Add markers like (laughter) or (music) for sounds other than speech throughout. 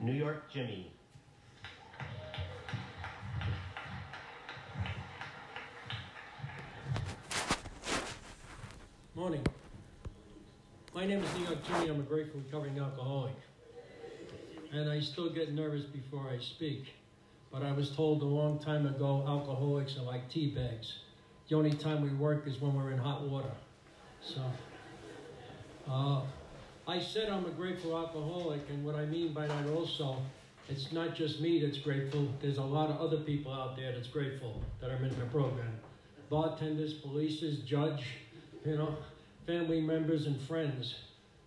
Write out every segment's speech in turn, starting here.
New York Jimmy. Morning. My name is New York Jimmy. I'm a grateful recovering alcoholic. And I still get nervous before I speak. But I was told a long time ago alcoholics are like tea bags. The only time we work is when we're in hot water. So, uh, I said I'm a grateful alcoholic, and what I mean by that also, it's not just me that's grateful. There's a lot of other people out there that's grateful that are in the program. Bartenders, polices, judge, you know, family members and friends.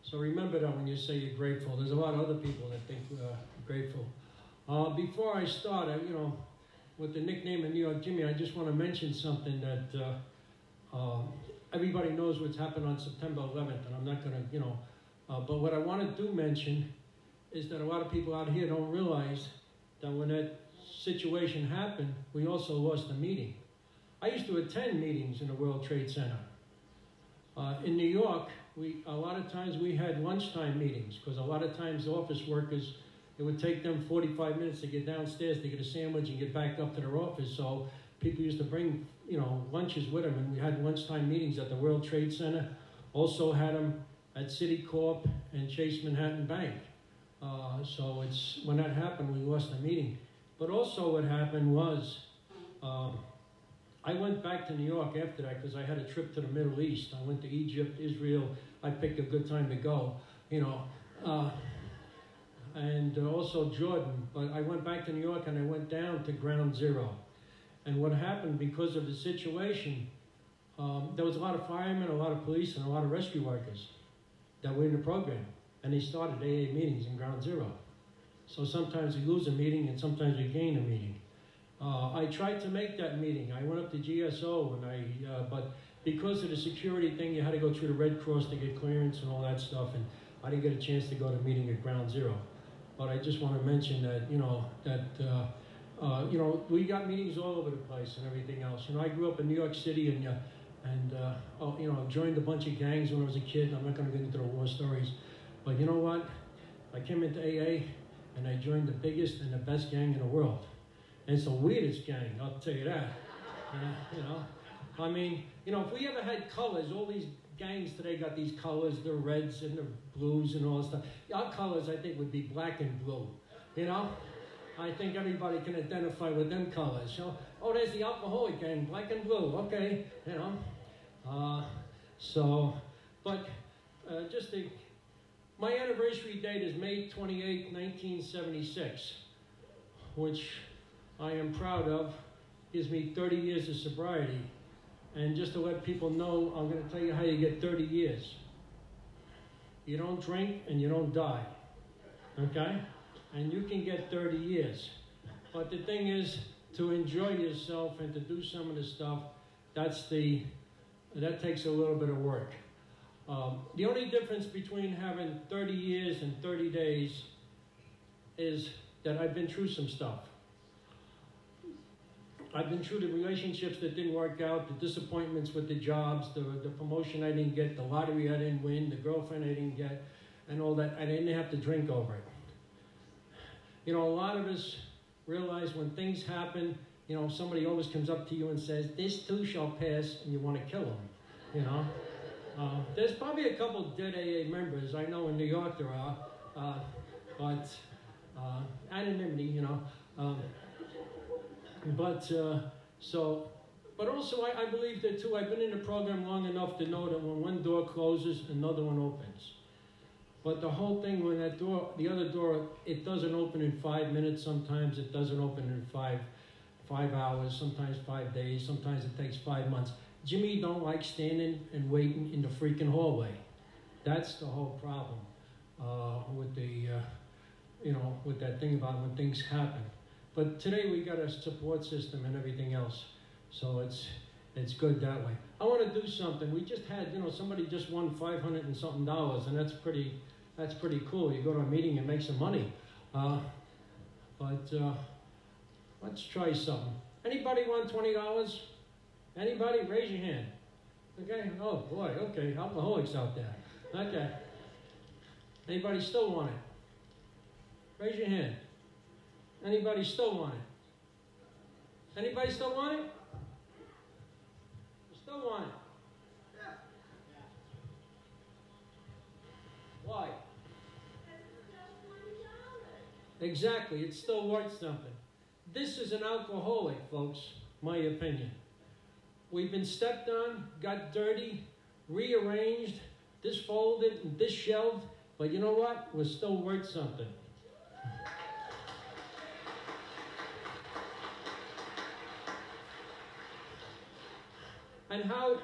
So remember that when you say you're grateful. There's a lot of other people that think uh, grateful. Uh, before I start, I, you know, with the nickname of New York Jimmy, I just want to mention something that uh, uh, everybody knows what's happened on September 11th, and I'm not going to, you know, uh, but what I want to do mention is that a lot of people out here don't realize that when that situation happened, we also lost a meeting. I used to attend meetings in the World Trade Center. Uh, in New York, we a lot of times we had lunchtime meetings because a lot of times office workers it would take them 45 minutes to get downstairs to get a sandwich and get back up to their office. So people used to bring you know lunches with them, and we had lunchtime meetings at the World Trade Center. Also had them at Citicorp and Chase Manhattan Bank. Uh, so it's when that happened, we lost the meeting. But also, what happened was. Um, I went back to New York after that because I had a trip to the Middle East. I went to Egypt, Israel. I picked a good time to go, you know, uh, and also Jordan. But I went back to New York and I went down to Ground Zero. And what happened because of the situation, um, there was a lot of firemen, a lot of police, and a lot of rescue workers that were in the program. And they started AA meetings in Ground Zero. So sometimes we lose a meeting and sometimes we gain a meeting. Uh, I tried to make that meeting. I went up to GSO and I, uh, but because of the security thing, you had to go through the Red Cross to get clearance and all that stuff, and I didn't get a chance to go to a meeting at Ground Zero. But I just want to mention that you know that uh, uh, you know we got meetings all over the place and everything else. You know, I grew up in New York City and uh, and uh, oh, you know I joined a bunch of gangs when I was a kid. I'm not going to get into the war stories, but you know what? I came into AA and I joined the biggest and the best gang in the world. And it's the weirdest gang, I'll tell you that. you know, I mean, you know, if we ever had colors, all these gangs today got these colors, the reds and the blues and all that stuff. Our colors, I think, would be black and blue. You know, I think everybody can identify with them colors. So, oh, there's the alcoholic gang, black and blue. Okay, you know. Uh, so, but uh, just to, my anniversary date is May 28, 1976, which I am proud of gives me 30 years of sobriety. And just to let people know, I'm going to tell you how you get 30 years. You don't drink and you don't die. Okay? And you can get 30 years. But the thing is, to enjoy yourself and to do some of the stuff, that's the, that takes a little bit of work. Um, the only difference between having 30 years and 30 days is that I've been through some stuff. I've been through the relationships that didn't work out, the disappointments with the jobs, the, the promotion I didn't get, the lottery I didn't win, the girlfriend I didn't get, and all that. I didn't have to drink over it. You know, a lot of us realize when things happen, you know, somebody always comes up to you and says, This too shall pass, and you want to kill them, you know. Uh, there's probably a couple dead AA members. I know in New York there are, uh, but uh, anonymity, you know. Um, but uh, so, but also I, I, believe that too. I've been in the program long enough to know that when one door closes, another one opens. But the whole thing, when that door, the other door, it doesn't open in five minutes. Sometimes it doesn't open in five, five hours. Sometimes five days. Sometimes it takes five months. Jimmy don't like standing and waiting in the freaking hallway. That's the whole problem uh, with the, uh, you know, with that thing about when things happen. But today we got a support system and everything else, so it's it's good that way. I want to do something. We just had, you know, somebody just won five hundred and something dollars, and that's pretty that's pretty cool. You go to a meeting and make some money. Uh, but uh, let's try something. Anybody want twenty dollars? Anybody? Raise your hand. Okay. Oh boy. Okay. Alcoholics out there. Okay. Anybody still want it? Raise your hand. Anybody still want it? Anybody still want it? Still want it? Why? Exactly, it's still worth something. This is an alcoholic, folks, my opinion. We've been stepped on, got dirty, rearranged, disfolded, and disshelved, but you know what? We're still worth something. and how.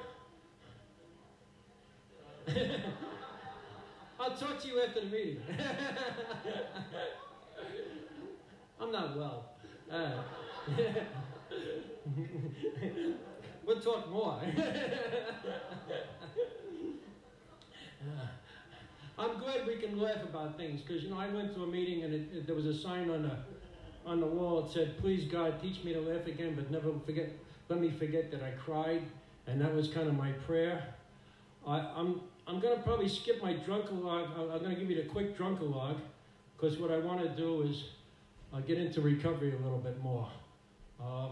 (laughs) I'll talk to you after the meeting. (laughs) I'm not well. Uh, (laughs) we'll talk more. (laughs) I'm glad we can laugh about things because you know I went to a meeting and it, it, there was a sign on the on the wall. that said, "Please God, teach me to laugh again, but never forget. Let me forget that I cried." And that was kind of my prayer. I, I'm I'm gonna probably skip my drunkalog. I'm gonna give you the quick drunkalog because what I want to do is uh, get into recovery a little bit more. Uh,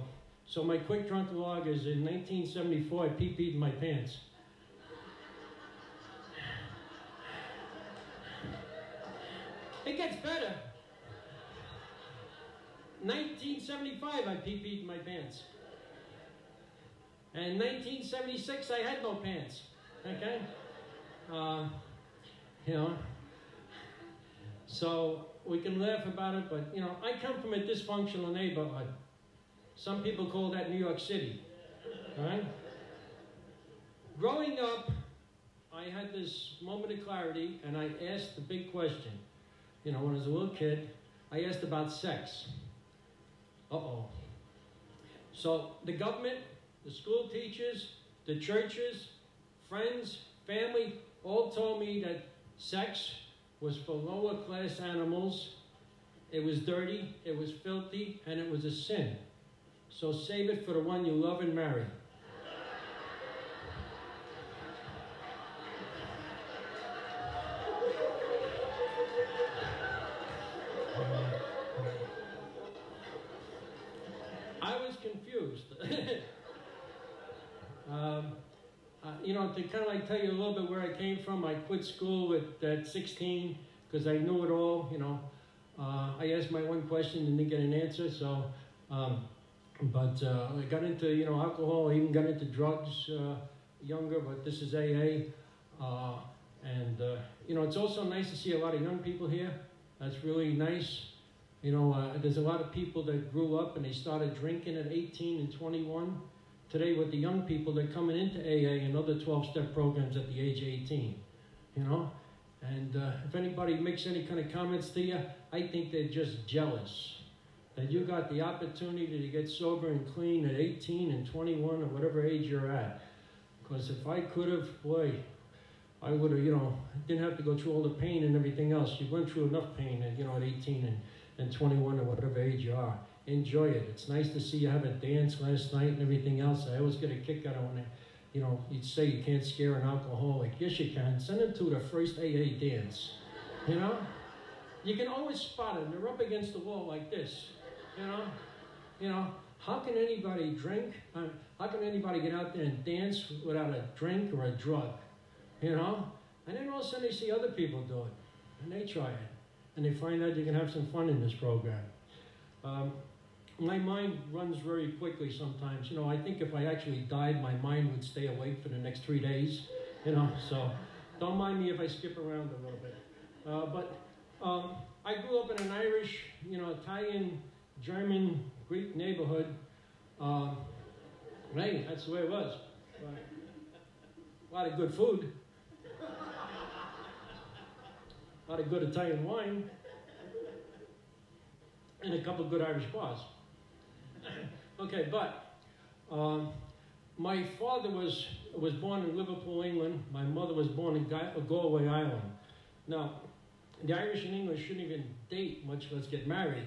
so my quick drunkalog is in 1974. I pee peed in my pants. It gets better. 1975, I pee peed in my pants. And 1976, I had no pants. Okay? Uh, you know. So we can laugh about it, but you know, I come from a dysfunctional neighborhood. Some people call that New York City. Right? Growing up, I had this moment of clarity and I asked the big question you know, when I was a little kid, I asked about sex. Uh oh. So the government, the school teachers, the churches, friends, family all told me that sex was for lower class animals. It was dirty, it was filthy, and it was a sin. So save it for the one you love and marry. To kind of like tell you a little bit where I came from, I quit school at, at 16 because I knew it all. You know, uh, I asked my one question and didn't get an answer. So, um, but uh, I got into you know alcohol. Even got into drugs uh, younger. But this is AA, uh, and uh, you know it's also nice to see a lot of young people here. That's really nice. You know, uh, there's a lot of people that grew up and they started drinking at 18 and 21 today with the young people that are coming into AA and other 12 step programs at the age of 18. You know? And uh, if anybody makes any kind of comments to you, I think they're just jealous that you got the opportunity to get sober and clean at 18 and 21 or whatever age you're at. Because if I could have, boy, I would have, you know, didn't have to go through all the pain and everything else. You went through enough pain, at, you know, at 18 and, and 21 or whatever age you are enjoy it. It's nice to see you have a dance last night and everything else. I always get a kick out of when, you know, you'd say you can't scare an alcoholic. Yes, you can. Send them to the first AA dance. You know, you can always spot them. They're up against the wall like this. You know, you know. How can anybody drink? Uh, how can anybody get out there and dance without a drink or a drug? You know. And then all of a sudden they see other people do it, and they try it, and they find out you can have some fun in this program. Um, my mind runs very quickly sometimes. You know, I think if I actually died, my mind would stay awake for the next three days. You know, (laughs) so don't mind me if I skip around a little bit. Uh, but um, I grew up in an Irish, you know, Italian, German, Greek neighborhood. Uh, hey, that's the way it was. a lot of good food. A lot of good Italian wine. And a couple of good Irish bars. (laughs) okay, but um, my father was was born in Liverpool, England. My mother was born in Galway, Ireland. Now, the Irish and English shouldn't even date, much less get married.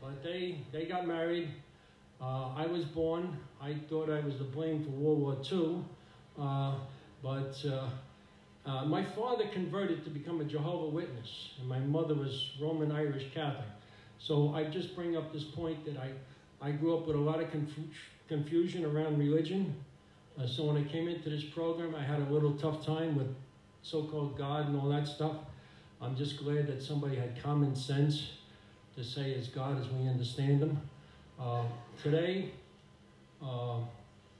But they they got married. Uh, I was born. I thought I was to blame for World War II, uh, but uh, Uh, my father converted to become a Jehovah Witness, and my mother was Roman Irish Catholic. So I just bring up this point that I, I grew up with a lot of confu- confusion around religion. Uh, so when I came into this program, I had a little tough time with so-called God and all that stuff. I'm just glad that somebody had common sense to say it's God as we understand Him. Uh, today, uh,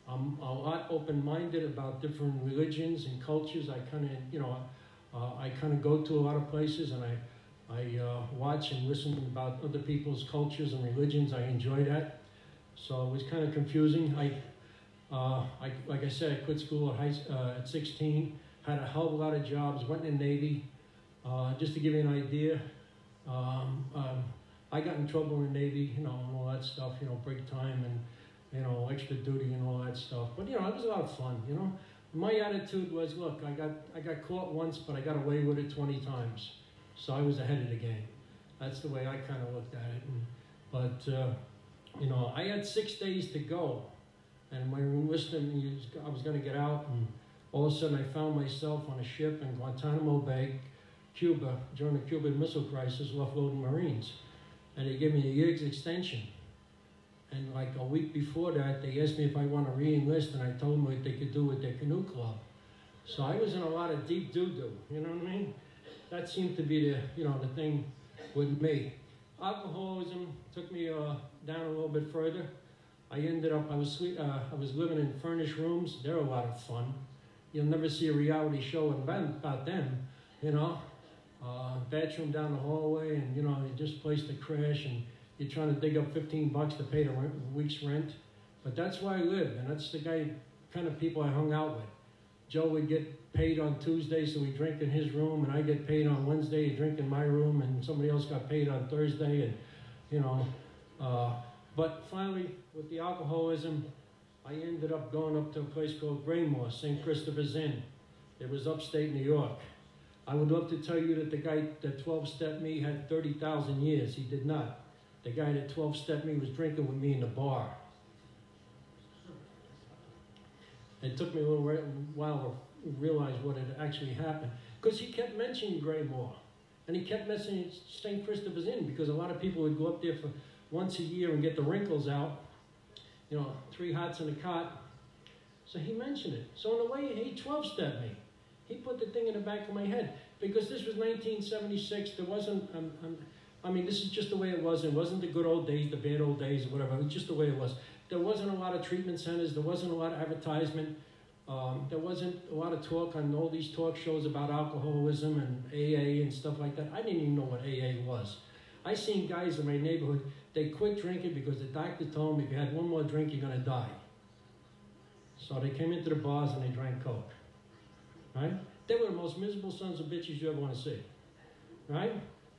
I'm a lot open-minded about different religions and cultures. I kind of, you know, uh, I kind of go to a lot of places and I, I uh, watch and listen about other people's cultures and religions. I enjoy that. So it was kind of confusing. I, uh, I like I said, I quit school at, high, uh, at 16. Had a hell of a lot of jobs. Went in the Navy. Uh, just to give you an idea, um, um, I got in trouble in the Navy, you know, and all that stuff. You know, break time and you know, extra duty and all that stuff. But you know, it was a lot of fun. You know, my attitude was, look, I got I got caught once, but I got away with it 20 times, so I was ahead of the game. That's the way I kind of looked at it. And, but uh, you know, I had six days to go, and when listened, I was going to get out, and all of a sudden I found myself on a ship in Guantanamo Bay, Cuba, during the Cuban Missile Crisis, offloading Marines, and they gave me a year's extension. And like a week before that, they asked me if I want to re-enlist, and I told them what they could do with their canoe club. So I was in a lot of deep doo-doo, you know what I mean? That seemed to be the, you know, the thing with me. Alcoholism took me uh, down a little bit further. I ended up, I was, sleep, uh, I was living in furnished rooms. They're a lot of fun. You'll never see a reality show about them, you know. Uh, bathroom down the hallway, and you know, you just place to crash, and you're trying to dig up 15 bucks to pay the rent, week's rent. But that's where I lived, and that's the guy, kind of people I hung out with. Joe would get paid on Tuesday, so we drink in his room, and I get paid on Wednesday, he drink in my room, and somebody else got paid on Thursday, and you know. Uh, but finally, with the alcoholism, I ended up going up to a place called Graymoor, St. Christopher's Inn. It was upstate New York. I would love to tell you that the guy that 12 stepped me had 30,000 years. He did not. The guy that 12 stepped me was drinking with me in the bar. It took me a little while to realize what had actually happened. Because he kept mentioning Graymoor. And he kept mentioning St. Christopher's Inn because a lot of people would go up there for once a year and get the wrinkles out. You know, three hots in a cot. So he mentioned it. So in a way, he 12 stepped me. He put the thing in the back of my head. Because this was 1976. There wasn't, um, um, I mean, this is just the way it was. It wasn't the good old days, the bad old days, or whatever. It was just the way it was. There wasn't a lot of treatment centers. There wasn't a lot of advertisement. Um, there wasn't a lot of talk on all these talk shows about alcoholism and AA and stuff like that. I didn't even know what AA was. I seen guys in my neighborhood, they quit drinking because the doctor told them if you had one more drink, you're going to die. So they came into the bars and they drank Coke. Right? They were the most miserable sons of bitches you ever want to see. Right?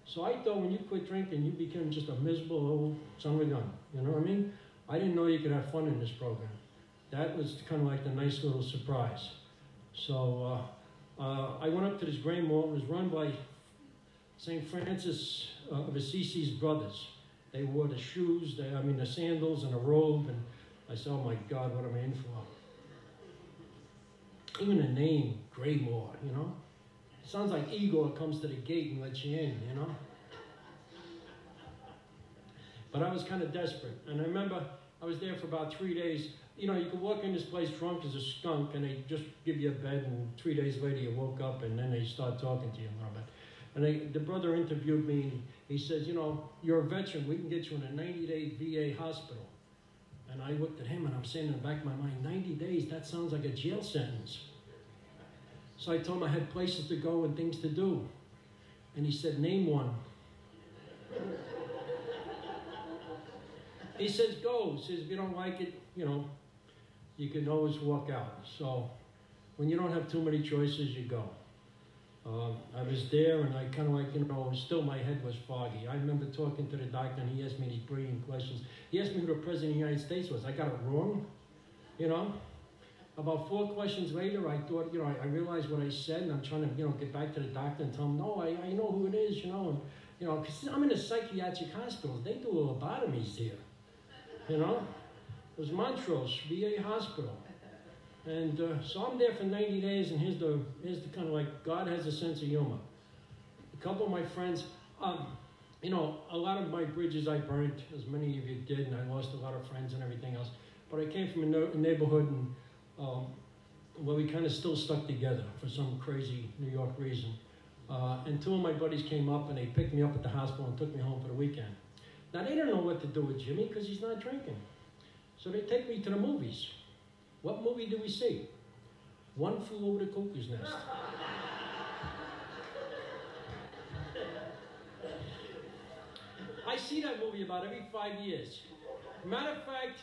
So I thought when you quit drinking, you became just a miserable old son of a gun. You know what I mean? I didn't know you could have fun in this program that was kind of like the nice little surprise. So uh, uh, I went up to this Graymoor. It was run by St. Francis uh, of Assisi's brothers. They wore the shoes, I mean the sandals and a robe, and I said, oh my God, what am I in for? Even the name, Graymoor, you know? It sounds like Igor comes to the gate and lets you in, you know? But I was kind of desperate. And I remember I was there for about three days you know, you could walk in this place drunk as a skunk and they just give you a bed and three days later you woke up and then they start talking to you a little bit. And they, the brother interviewed me. He says, you know, you're a veteran. We can get you in a 90-day VA hospital. And I looked at him and I'm saying in the back of my mind, 90 days, that sounds like a jail sentence. So I told him I had places to go and things to do. And he said, name one. He says, go. He says, if you don't like it, you know, you can always walk out. So when you don't have too many choices, you go. Uh, I was there and I kind of like, you know, still my head was foggy. I remember talking to the doctor and he asked me these brilliant questions. He asked me who the President of the United States was. I got it wrong, you know. About four questions later, I thought, you know, I, I realized what I said and I'm trying to, you know, get back to the doctor and tell him, no, I, I know who it is, you know. And, you know, because I'm in a psychiatric hospital. They do lobotomies here, you know. It was Montrose VA Hospital. And uh, so I'm there for 90 days, and here's the, here's the kind of like God has a sense of humor. A couple of my friends, um, you know, a lot of my bridges I burnt, as many of you did, and I lost a lot of friends and everything else. But I came from a, no- a neighborhood and, um, where we kind of still stuck together for some crazy New York reason. Uh, and two of my buddies came up and they picked me up at the hospital and took me home for the weekend. Now they don't know what to do with Jimmy because he's not drinking. So they take me to the movies. What movie do we see? One Flew Over the Cuckoo's Nest. I see that movie about every five years. Matter of fact,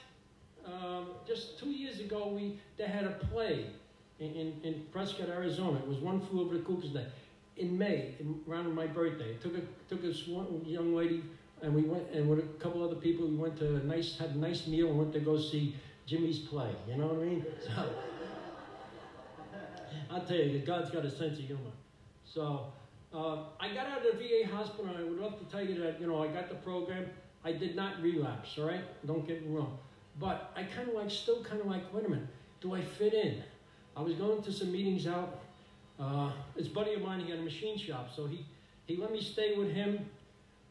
um, just two years ago, we they had a play in, in, in Prescott, Arizona. It was One Flew Over the Cuckoo's Nest in May, in, around my birthday. Took a took a young lady, and we went and with a couple other people. We went to a nice had a nice meal and went to go see Jimmy's play. You know what I mean? So (laughs) I'll tell you, God's got a sense of humor. So uh, I got out of the VA hospital. and I would love to tell you that you know I got the program. I did not relapse. All right, don't get me wrong. But I kind of like still kind of like wait a minute, do I fit in? I was going to some meetings out. Uh, this buddy of mine, he had a machine shop, so he, he let me stay with him,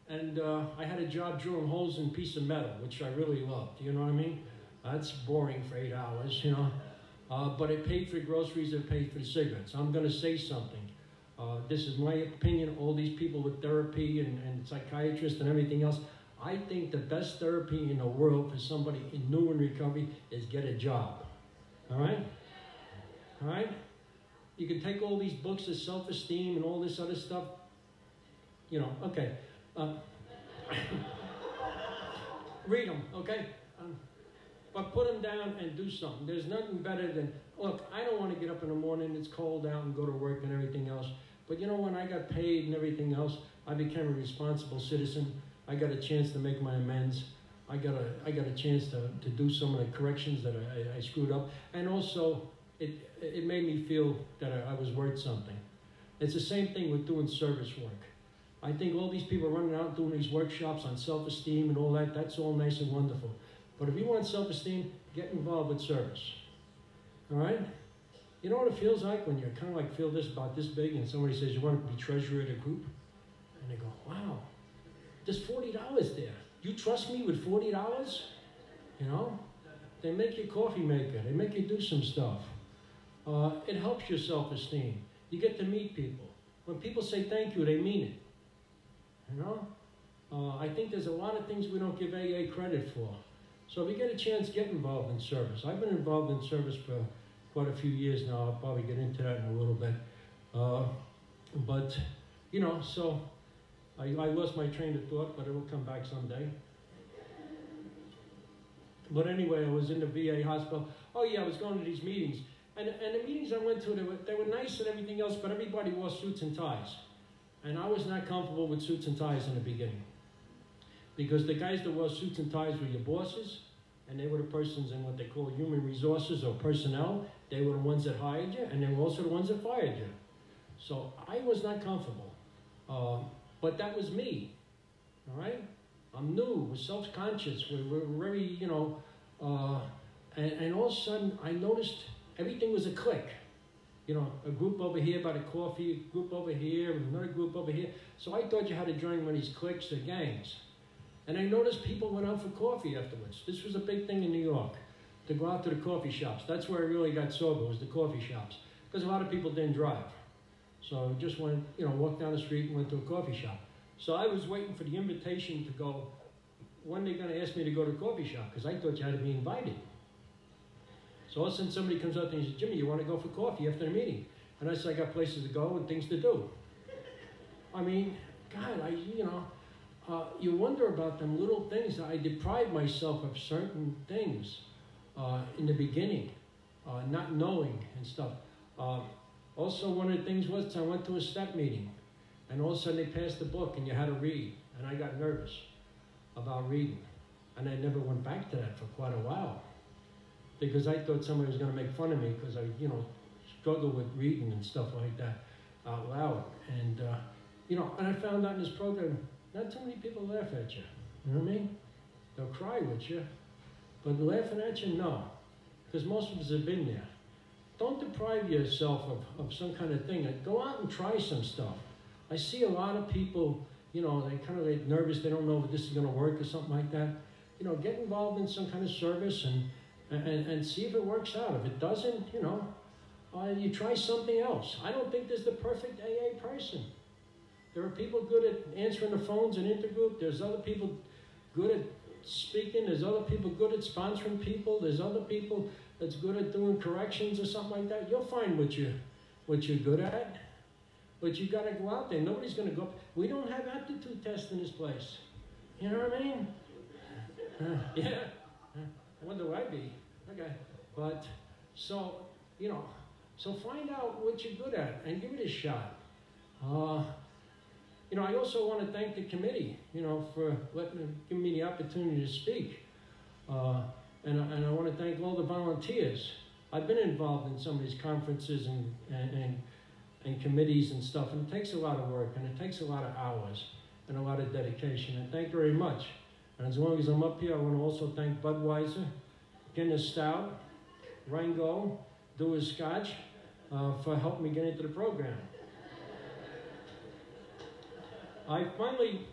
and uh, I had a job drilling holes in a piece of metal, which I really loved. You know what I mean? That's boring for eight hours, you know. Uh, but it paid for groceries, it paid for the cigarettes. I'm going to say something. Uh, this is my opinion. All these people with therapy and, and psychiatrists and everything else. I think the best therapy in the world for somebody in new and recovery is get a job. All right? All right? You can take all these books of self esteem and all this other stuff. You know, okay. Uh, (coughs) read them, okay? Um, but put them down and do something. There's nothing better than, look, I don't want to get up in the morning, it's cold out, and go to work and everything else. But you know, when I got paid and everything else, I became a responsible citizen. I got a chance to make my amends. I got a, I got a chance to, to do some of the corrections that I, I, I screwed up. And also, it, it made me feel that I, I was worth something. It's the same thing with doing service work. I think all these people running out doing these workshops on self-esteem and all that, that's all nice and wonderful. But if you want self-esteem, get involved with service. All right? You know what it feels like when you kind of like feel this about this big and somebody says you want to be treasurer of a group? And they go, wow, there's $40 there. You trust me with $40? You know? They make you coffee maker. They make you do some stuff. Uh, it helps your self-esteem. You get to meet people. When people say thank you, they mean it. You know? Uh, I think there's a lot of things we don't give AA credit for. So if you get a chance, get involved in service. I've been involved in service for quite a few years now. I'll probably get into that in a little bit. Uh, but, you know, so I, I lost my train of thought, but it will come back someday. But anyway, I was in the VA hospital. Oh, yeah, I was going to these meetings. And, and the meetings I went to, they were, they were nice and everything else, but everybody wore suits and ties. And I was not comfortable with suits and ties in the beginning. Because the guys that wore suits and ties were your bosses, and they were the persons in what they call human resources or personnel. They were the ones that hired you, and they were also the ones that fired you. So I was not comfortable. Uh, but that was me. All right? I'm new, we're self conscious, we're, we're, very, you know, uh, and, and all of a sudden I noticed everything was a clique. You know, a group over here by the coffee, a group over here, another group over here. So I thought you had to join one of these cliques or gangs. And I noticed people went out for coffee afterwards. This was a big thing in New York, to go out to the coffee shops. That's where I really got sober, was the coffee shops. Because a lot of people didn't drive. So I just went, you know, walked down the street and went to a coffee shop. So I was waiting for the invitation to go, when are they going to ask me to go to a coffee shop? Because I thought you had to be invited. So all of a sudden somebody comes up to me and says, Jimmy, you want to go for coffee after the meeting? And I said, I got places to go and things to do. I mean, God, I, you know, uh, you wonder about them little things. I deprived myself of certain things uh, in the beginning, uh, not knowing and stuff. Uh, also, one of the things was I went to a step meeting, and all of a sudden they passed the book and you had to read, and I got nervous about reading, and I never went back to that for quite a while because I thought somebody was going to make fun of me because I, you know, struggle with reading and stuff like that out loud. And, uh, you know, and I found out in this program, not too many people laugh at you. You know what I mean? They'll cry with you, but laughing at you, no. Because most of us have been there. don't deprive yourself of, of some kind of thing. Go out and try some stuff. I see a lot of people, you know, they kind of get nervous. They don't know if this is going to work or something like that. You know, get involved in some kind of service and, and, and see if it works out. If it doesn't, you know, uh, you try something else. I don't think there's the perfect AA person. There are people good at answering the phones in intergroup. There's other people good at speaking. There's other people good at sponsoring people. There's other people that's good at doing corrections or something like that. You'll find what you what you're good at. But you got to go out there. Nobody's going to go. We don't have aptitude tests in this place. You know what I mean? Yeah. (laughs) I wonder where I'd be. Okay. But so you know, so find out what you're good at and give it a shot. Uh, you know, I also want to thank the committee, you know, for letting giving me the opportunity to speak. Uh, and, and I want to thank all the volunteers. I've been involved in some of these conferences and, and, and committees and stuff, and it takes a lot of work and it takes a lot of hours and a lot of dedication. And thank you very much. And as long as I'm up here, I want to also thank Budweiser, Guinness Stout, Rango, Dewar's Scotch uh, for helping me get into the program. I finally,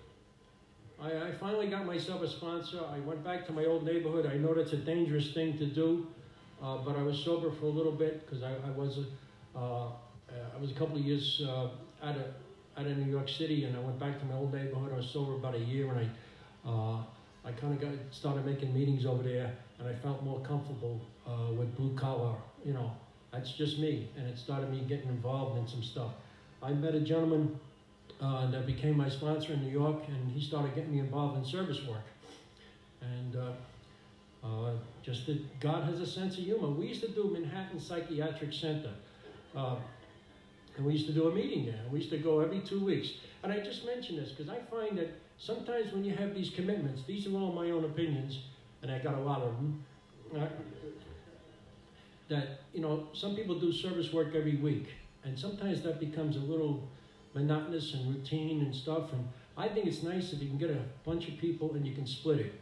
I, I, finally got myself a sponsor. I went back to my old neighborhood. I know that's a dangerous thing to do, uh, but I was sober for a little bit because I, I, was, uh, I was a couple of years uh, out of out of New York City, and I went back to my old neighborhood. I was sober about a year, and I, uh, I kind of got started making meetings over there, and I felt more comfortable uh, with blue collar. You know, that's just me, and it started me getting involved in some stuff. I met a gentleman uh, that became my sponsor in New York, and he started getting me involved in service work. And uh, uh, just that God has a sense of humor. We used to do Manhattan Psychiatric Center, uh, and we used to do a meeting there. We used to go every two weeks. And I just mention this because I find that sometimes when you have these commitments, these are all my own opinions, and I got a lot of them. Uh, that you know, some people do service work every week, and sometimes that becomes a little monotonous and routine and stuff. And I think it's nice if you can get a bunch of people and you can split it.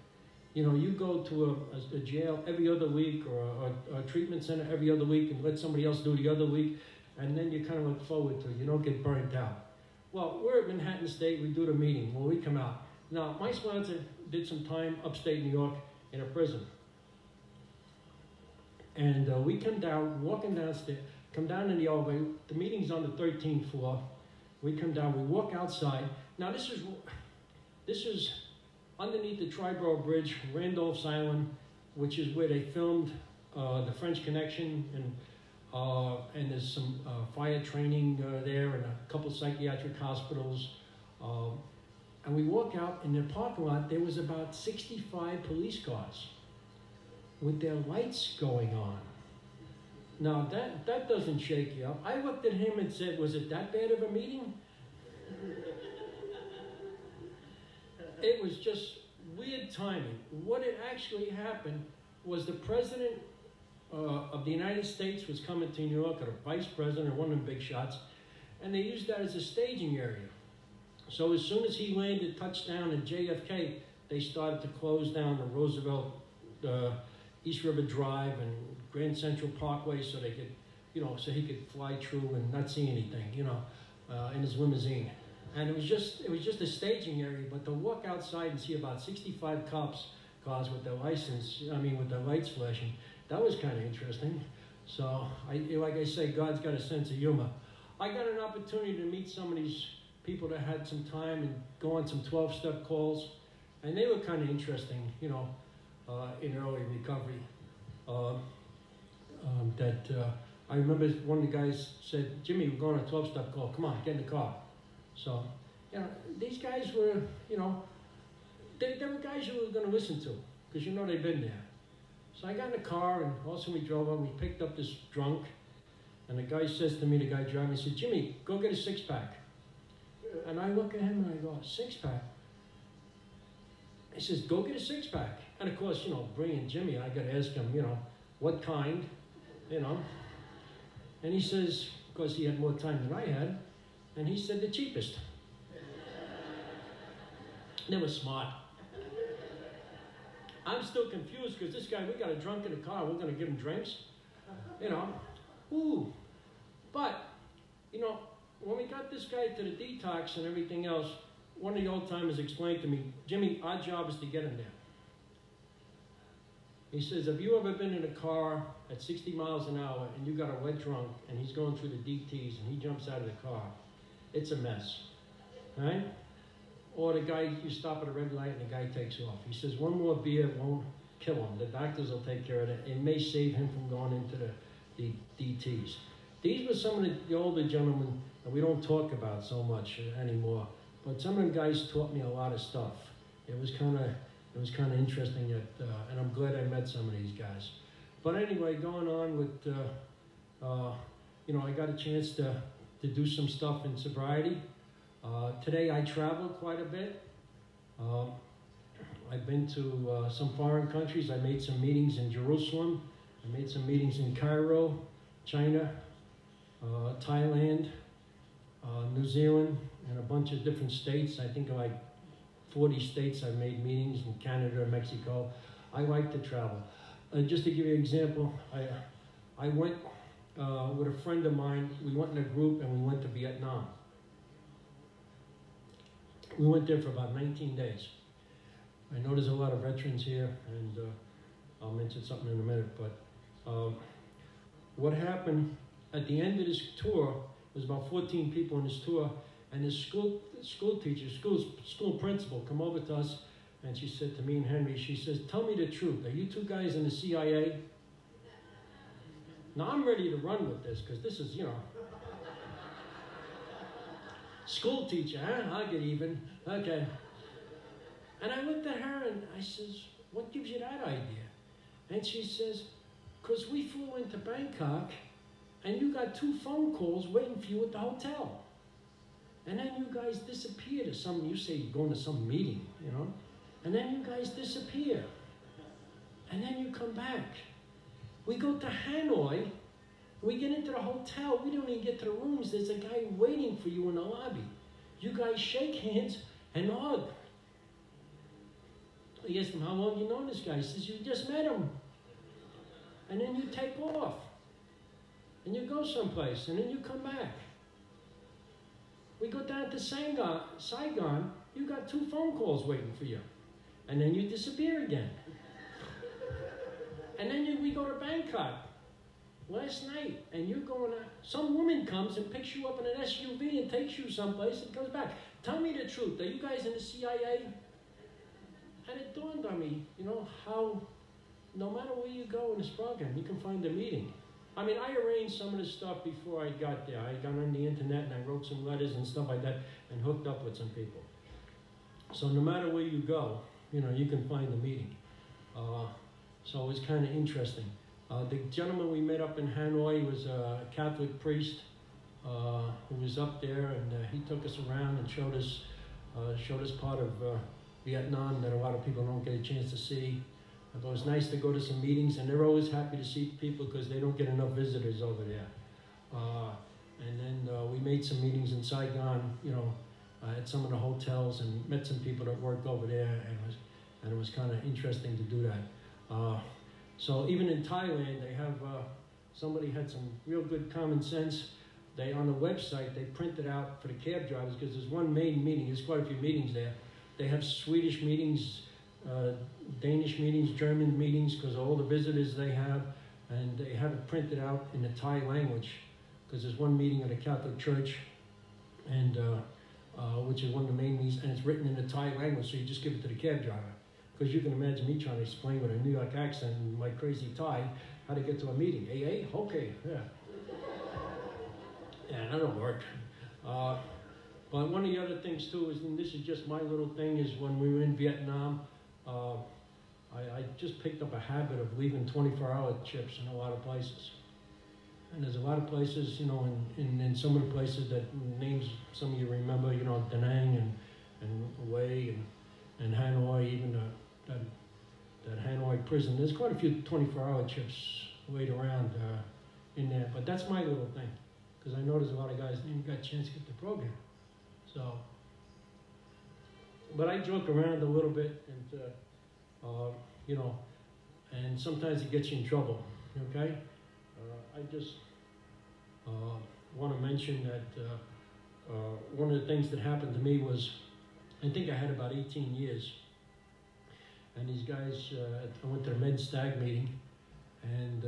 You know, you go to a, a, a jail every other week or a, a, treatment center every other week and let somebody else do the other week, and then you kind of look forward to it. You don't get burnt out. Well, we're at Manhattan State, we do the meeting when we come out. Now, my sponsor did some time upstate New York in a prison. And uh, we come down, walking downstairs, come down in the elevator. The meeting's on the 13th floor. We come down, we walk outside. Now this is this is underneath the Triborough Bridge, Randall's Island, which is where they filmed uh, the French Connection, and uh, and there's some uh, fire training uh, there, and a couple psychiatric hospitals. And we walk out in the parking lot. There was about 65 police cars with their lights going on. Now that that doesn't shake you up. I looked at him and said, "Was it that bad of a meeting?" it was just weird timing. What had actually happened was the president uh, of the United States was coming to New York, or the vice president, or one of them big shots, and they used that as a staging area. So as soon as he landed touchdown at JFK, they started to close down the Roosevelt, uh, East River Drive, and Grand Central Parkway so they could, you know, so he could fly through and not see anything, you know, uh, in his limousine. And it was just it was just a staging area, but to walk outside and see about 65 cops cars with their license, I mean with their lights flashing, that was kind of interesting. So I like I say, God's got a sense of humor. I got an opportunity to meet some of these people that had some time and go on some 12-step calls, and they were kind of interesting, you know, uh, in early recovery. Uh, um, that uh, I remember one of the guys said, Jimmy, we're going on a 12 step call. Come on, get in the car. So, you know, these guys were, you know, they, they were guys you were going to listen to because you know they've been there. So I got in the car and also we drove up. We picked up this drunk. And the guy says to me, the guy driving, he said, Jimmy, go get a six pack. And I look at him and I go, six pack? He says, go get a six pack. And of course, you know, bringing Jimmy, I got to ask him, you know, what kind? you know. And he says, because he had more time than I had, and he said the cheapest. they were smart. I'm still confused because this guy, we got a drunk in the car, we're going to give him drinks. You know, Ooh. But, you know, when we got this guy to the detox and everything else, one of the old timers explained to me, Jimmy, our job is to get him there. He says, Have you ever been in a car at 60 miles an hour and you got a wet drunk and he's going through the DTs and he jumps out of the car? It's a mess. Right? Or the guy, you stop at a red light and the guy takes off. He says, One more beer won't kill him. The doctors will take care of it. It may save him from going into the, the DTs. These were some of the, the older gentlemen that we don't talk about so much anymore. But some of the guys taught me a lot of stuff. It was kind of it was kind of interesting, that, uh, and I'm glad I met some of these guys. But anyway, going on with, uh, uh, you know, I got a chance to, to do some stuff in sobriety. Uh, today I traveled quite a bit. Um, I've been to uh, some foreign countries. I made some meetings in Jerusalem. I made some meetings in Cairo, China, uh, New Zealand, and a bunch of different states. I think like 40 states. I've made meetings in Canada, Mexico. I like to travel. Uh, just to give you an example, I, I went uh, with a friend of mine. We went in a group and we went to Vietnam. We went there for about 19 days. I know there's a lot of veterans here, and uh, I'll mention something in a minute. But um, what happened at the end of this tour was about 14 people on this tour and the school, school teacher, school, school principal come over to us and she said to me and Henry, she says, tell me the truth. Are you two guys in the CIA? Now I'm ready to run with this because this is, you know, school teacher, huh? I'll get even. Okay. And I looked at her and I says, what gives you that idea? And she says, because we flew into Bangkok and you got two phone calls waiting for you at the hotel. And then you guys disappear to some, you say you're going to some meeting, you know, and then you guys disappear. And then you come back. We go to Hanoi, we get into the hotel, we don't even get to the rooms, there's a guy waiting for you in the lobby. You guys shake hands and hug. I asked him, how long you know this guy? He says, you just met him. And then you take off. Go someplace, and then you come back. We go down to Saigon, Saigon, you got two phone calls waiting for you. And then you disappear again. and then you, we go to Bangkok last night, and you're going to, some woman comes and picks you up in an SUV and takes you someplace and comes back. Tell me the truth. Are you guys in the CIA? And it dawned on me, you know, how no matter where you go in this program, you can find a meeting. I mean, I arranged some of the stuff before I got there. I got on the internet and I wrote some letters and stuff like that and hooked up with some people. So no matter where you go, you know, you can find the meeting. Uh, so it was kind of interesting. Uh, the gentleman we met up in Hanoi was a Catholic priest uh, who was up there, and uh, he took us around and showed us uh, showed us part of uh, Vietnam that a lot of people don't get a chance to see. But it was nice to go to some meetings, and they're always happy to see people because they don't get enough visitors over there. Uh, and then uh, we made some meetings in Saigon, you know, uh, at some of the hotels, and met some people that worked over there, and it was, and it was kind of interesting to do that. Uh, so even in Thailand, they have uh, somebody had some real good common sense. They on the website they printed out for the cab drivers because there's one main meeting. There's quite a few meetings there. They have Swedish meetings uh, Danish meetings, German meetings, because all the visitors they have, and they have it printed out in the Thai language, because there's one meeting at a Catholic church, and uh, uh, which is one of the main meetings, and it's written in the Thai language, so you just give it to the cab driver. Because you can imagine me trying to explain with a New York accent and my crazy Thai how to get to a meeting. Hey, hey, okay, yeah. (laughs) Yeah, that don't work. Uh, but one of the other things too is, and this is just my little thing, is when we were in Vietnam, uh, I, I, just picked up a habit of leaving 24-hour chips in a lot of places. And there's a lot of places, you know, in, in, in, some of the places that names some of you remember, you know, Da Nang and, and Hue and, and Hanoi, even the, that, that Hanoi prison. There's quite a few 24-hour chips laid around uh, in there. But that's my little thing, because I know there's a lot of guys that got a chance to get the program. So but I joke around a little bit, and uh, uh, you know, and sometimes it gets you in trouble. Okay, uh, I just Uh, want to mention that uh, uh, one of the things that happened to me was, I think I had about 18 years, and these guys, I went to the Med Stag meeting, and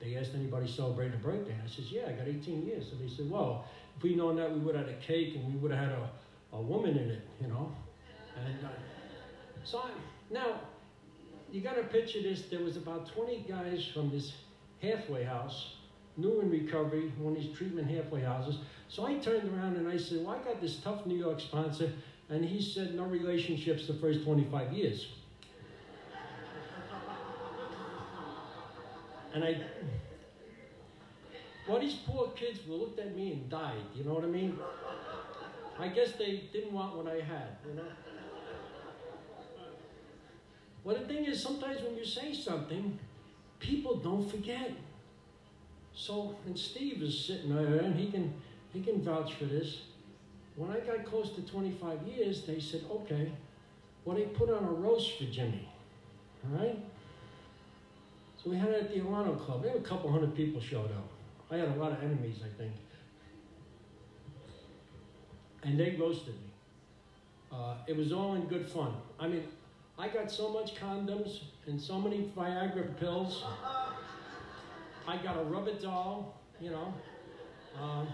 they asked anybody celebrating a birthday. And I says, yeah, I got 18 years. So they said, well, if we'd known that, we would have had a cake and we would have had a, a woman in it, you know. And uh, so I, now, you got to picture this. There was about 20 guys from this halfway house, new in recovery, one of these treatment halfway houses. So I turned around and I said, well, I got this tough New York sponsor, and he said no relationships the first 25 years. and I, well, these poor kids looked at me and died, you know what I mean? I guess they didn't want what I had, you know? Well, the thing is, sometimes when you say something, people don't forget. So, and Steve is sitting there, and he can he can vouch for this. When I got close to 25 years, they said, okay, well, they put on a roast for Jimmy, all right? So we had it at the Alano Club. Were a couple hundred people showed up. I had a lot of enemies, I think. And they roasted me. Uh, it was all in good fun. I mean, I got so much condoms and so many Viagra pills. I got a rubber doll, you know. Um,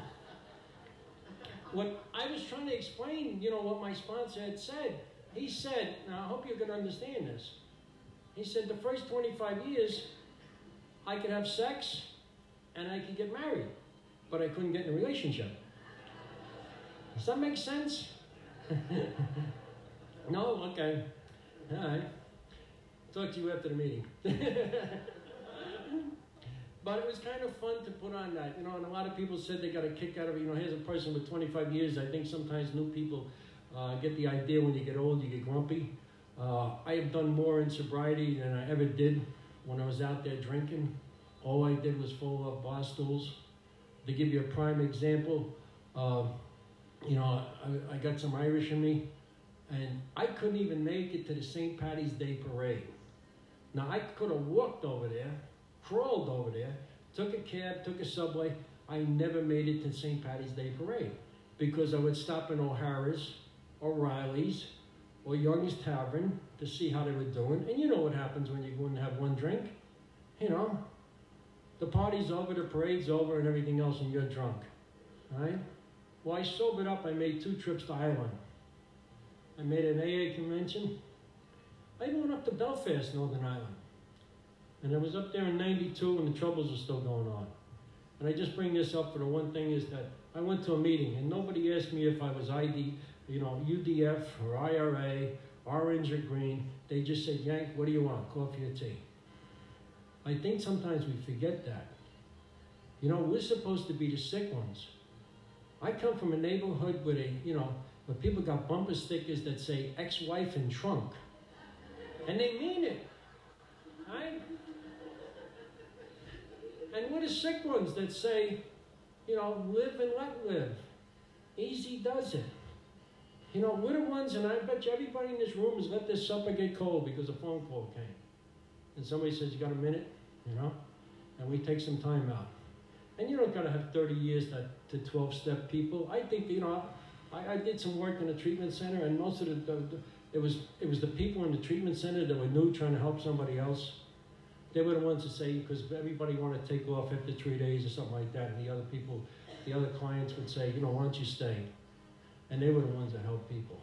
what I was trying to explain, you know, what my sponsor had said. He said, now I hope going to understand this. He said, the first 25 years, I could have sex and I could get married, but I couldn't get in a relationship. Does that make sense? (laughs) no? Okay. All right. Talk to you after the meeting. (laughs) But it was kind of fun to put on that, you know. And a lot of people said they got a kick out of it. You know, here's a person with 25 years. I think sometimes new people uh, get the idea when you get old, you get grumpy. Uh, I have done more in sobriety than I ever did when I was out there drinking. All I did was follow up bar stools. To give you a prime example, uh, you know, I, I got some Irish in me, and I couldn't even make it to the St. Patty's Day parade. Now, I could have walked over there crawled over there, took a cab, took a subway. I never made it to St. Patty's Day Parade because I would stop in O'Hara's, O'Reilly's, or Young's Tavern to see how they were doing. And you know what happens when you go and have one drink. You know, the party's over, the parade's over, and everything else, and you're drunk. Right? Well, I sobered up. I made two trips to Ireland. I made an AA convention. I even went up to Belfast, Northern Ireland. And I was up there in 92 when the troubles were still going on. And I just bring this up for the one thing is that I went to a meeting and nobody asked me if I was ID, you know, UVF or IRA, orange or green. They just said, Yank, what do you want, coffee or tea? I think sometimes we forget that. You know, we're supposed to be the sick ones. I come from a neighborhood with a, you know, where people got bumper stickers that say ex-wife in trunk. And they mean it. Right? And we're sick ones that say, you know, live and let live. Easy does it. You know, we're the ones, and I bet you everybody in this room has let this supper get cold because a phone call came. And somebody says, You got a minute? You know? And we take some time out. And you don't got to have 30 years to 12 step people. I think, you know, I, I did some work in a treatment center, and most of the, the, the, it, was, it was the people in the treatment center that were new trying to help somebody else they were the ones to say, because everybody wanted to take off after three days or something like that, and the other people, the other clients would say, you know, why don't you stay? And they were the ones that helped people.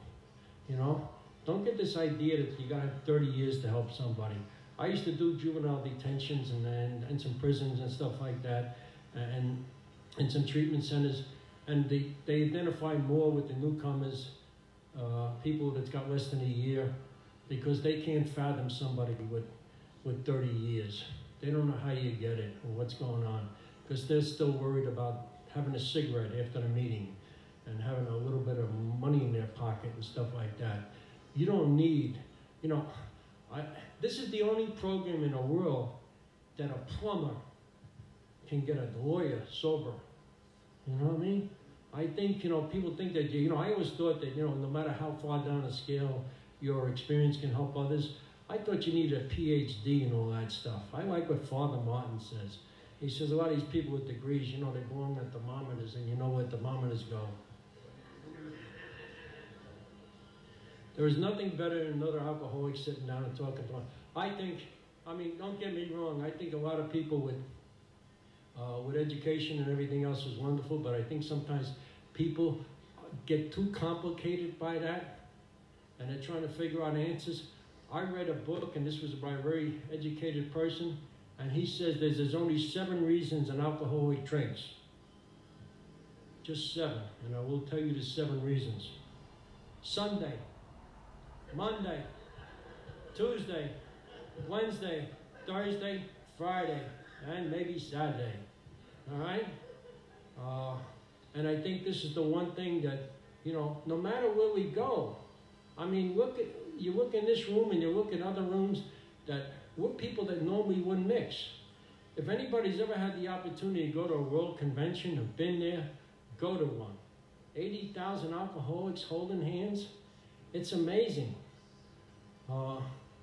You know? Don't get this idea that you got to have 30 years to help somebody. I used to do juvenile detentions and, and, and some prisons and stuff like that, and, and some treatment centers, and they, they identify more with the newcomers, uh, people that's got less than a year, because they can't fathom somebody with with 30 years. They don't know how you get it or what's going on because they're still worried about having a cigarette after the meeting and having a little bit of money in their pocket and stuff like that. You don't need, you know, I, this is the only program in the world that a plumber can get a lawyer sober. You know what I mean? I think, you know, people think that, you know, I always thought that, you know, no matter how far down the scale your experience can help others, I thought you needed a PhD and all that stuff. I like what Father Martin says. He says a lot of these people with degrees, you know, they belong at thermometers, and you know where thermometers go. There is nothing better than another alcoholic sitting down and talking to him. I think, I mean, don't get me wrong, I think a lot of people with, uh, with education and everything else is wonderful, but I think sometimes people get too complicated by that and they're trying to figure out answers. I read a book, and this was by a very educated person, and he says there's, there's only seven reasons an alcoholic drinks. Just seven, and I will tell you the seven reasons. Sunday, Monday, Tuesday, Wednesday, Thursday, Friday, and maybe Saturday. All right? Uh, and I think this is the one thing that, you know, no matter where we go, I mean, look at, you look in this room and you look in other rooms that we're people that normally wouldn't mix. If anybody's ever had the opportunity to go to a world convention or been there, go to one. 80,000 alcoholics holding hands. It's amazing. Uh,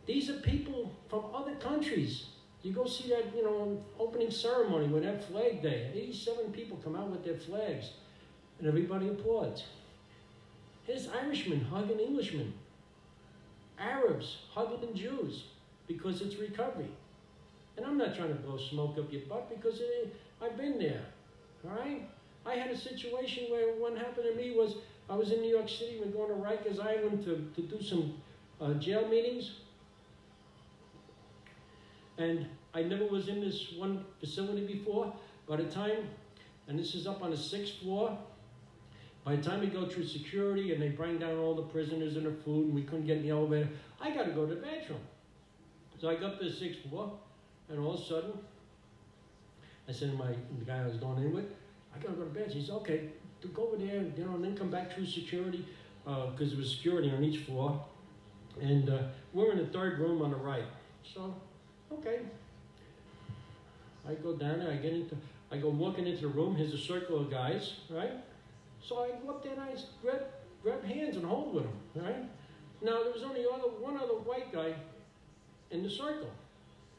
these are people from other countries. You go see that, you know, opening ceremony with that flag day. 87 people come out with their flags, and everybody applauds. Here's Irishmen hugging Englishmen. Arabs hugging Jews because it's recovery. And I'm not trying to blow smoke up your butt because it, I've been there. All right? I had a situation where what happened to me was I was in New York City. We're going to Rikers Island to, to do some uh, jail meetings. And I never was in this one facility before. By the time, and this is up on the sixth floor, by the time we go through security and they bring down all the prisoners and the food and we couldn't get in the elevator, I got to go to the bathroom. So I got to the sixth floor, and all of a sudden, I said to my the guy I was going in with, I got to go to bed. He said, okay, go over there, you know, and then come back through security, because uh, there was security on each floor. And uh, we're in the third room on the right. So, okay. I go down there, I get into, I go walking into the room, here's a circle of guys, right? So I go up there and I grab, grab hands and hold with them, right? Now, there was only other, one other white guy in the circle.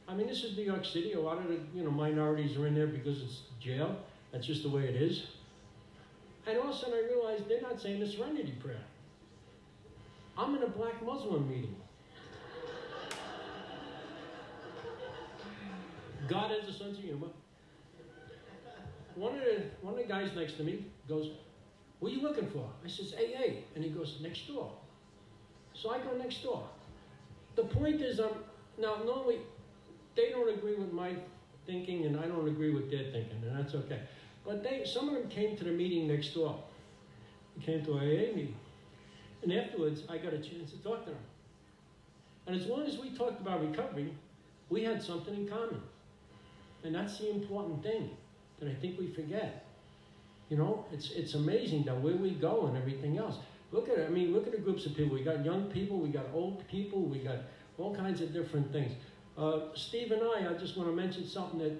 I mean, this is New York City. A lot of the you know minorities are in there because it's jail. That's just the way it is. And all of a sudden, I realized they're not saying the Serenity Prayer. I'm in a black Muslim meeting. God has a sense of humor. One of the one of the guys next to me goes, what are you looking for? I says, AA. And he goes, next door. So I go next door. The point is, um, now normally they don't agree with my thinking and I don't agree with their thinking, and that's okay. But they, some of them came to the meeting next door. They came to AA meeting. And afterwards, I got a chance to talk to them. And as long as we talked about recovery, we had something in common. And that's the important thing that I think we forget. You know, it's it's amazing that where we go and everything else. Look at it. I mean, look at the groups of people. We got young people, we got old people, we got all kinds of different things. Uh, Steve and I, I just want to mention something that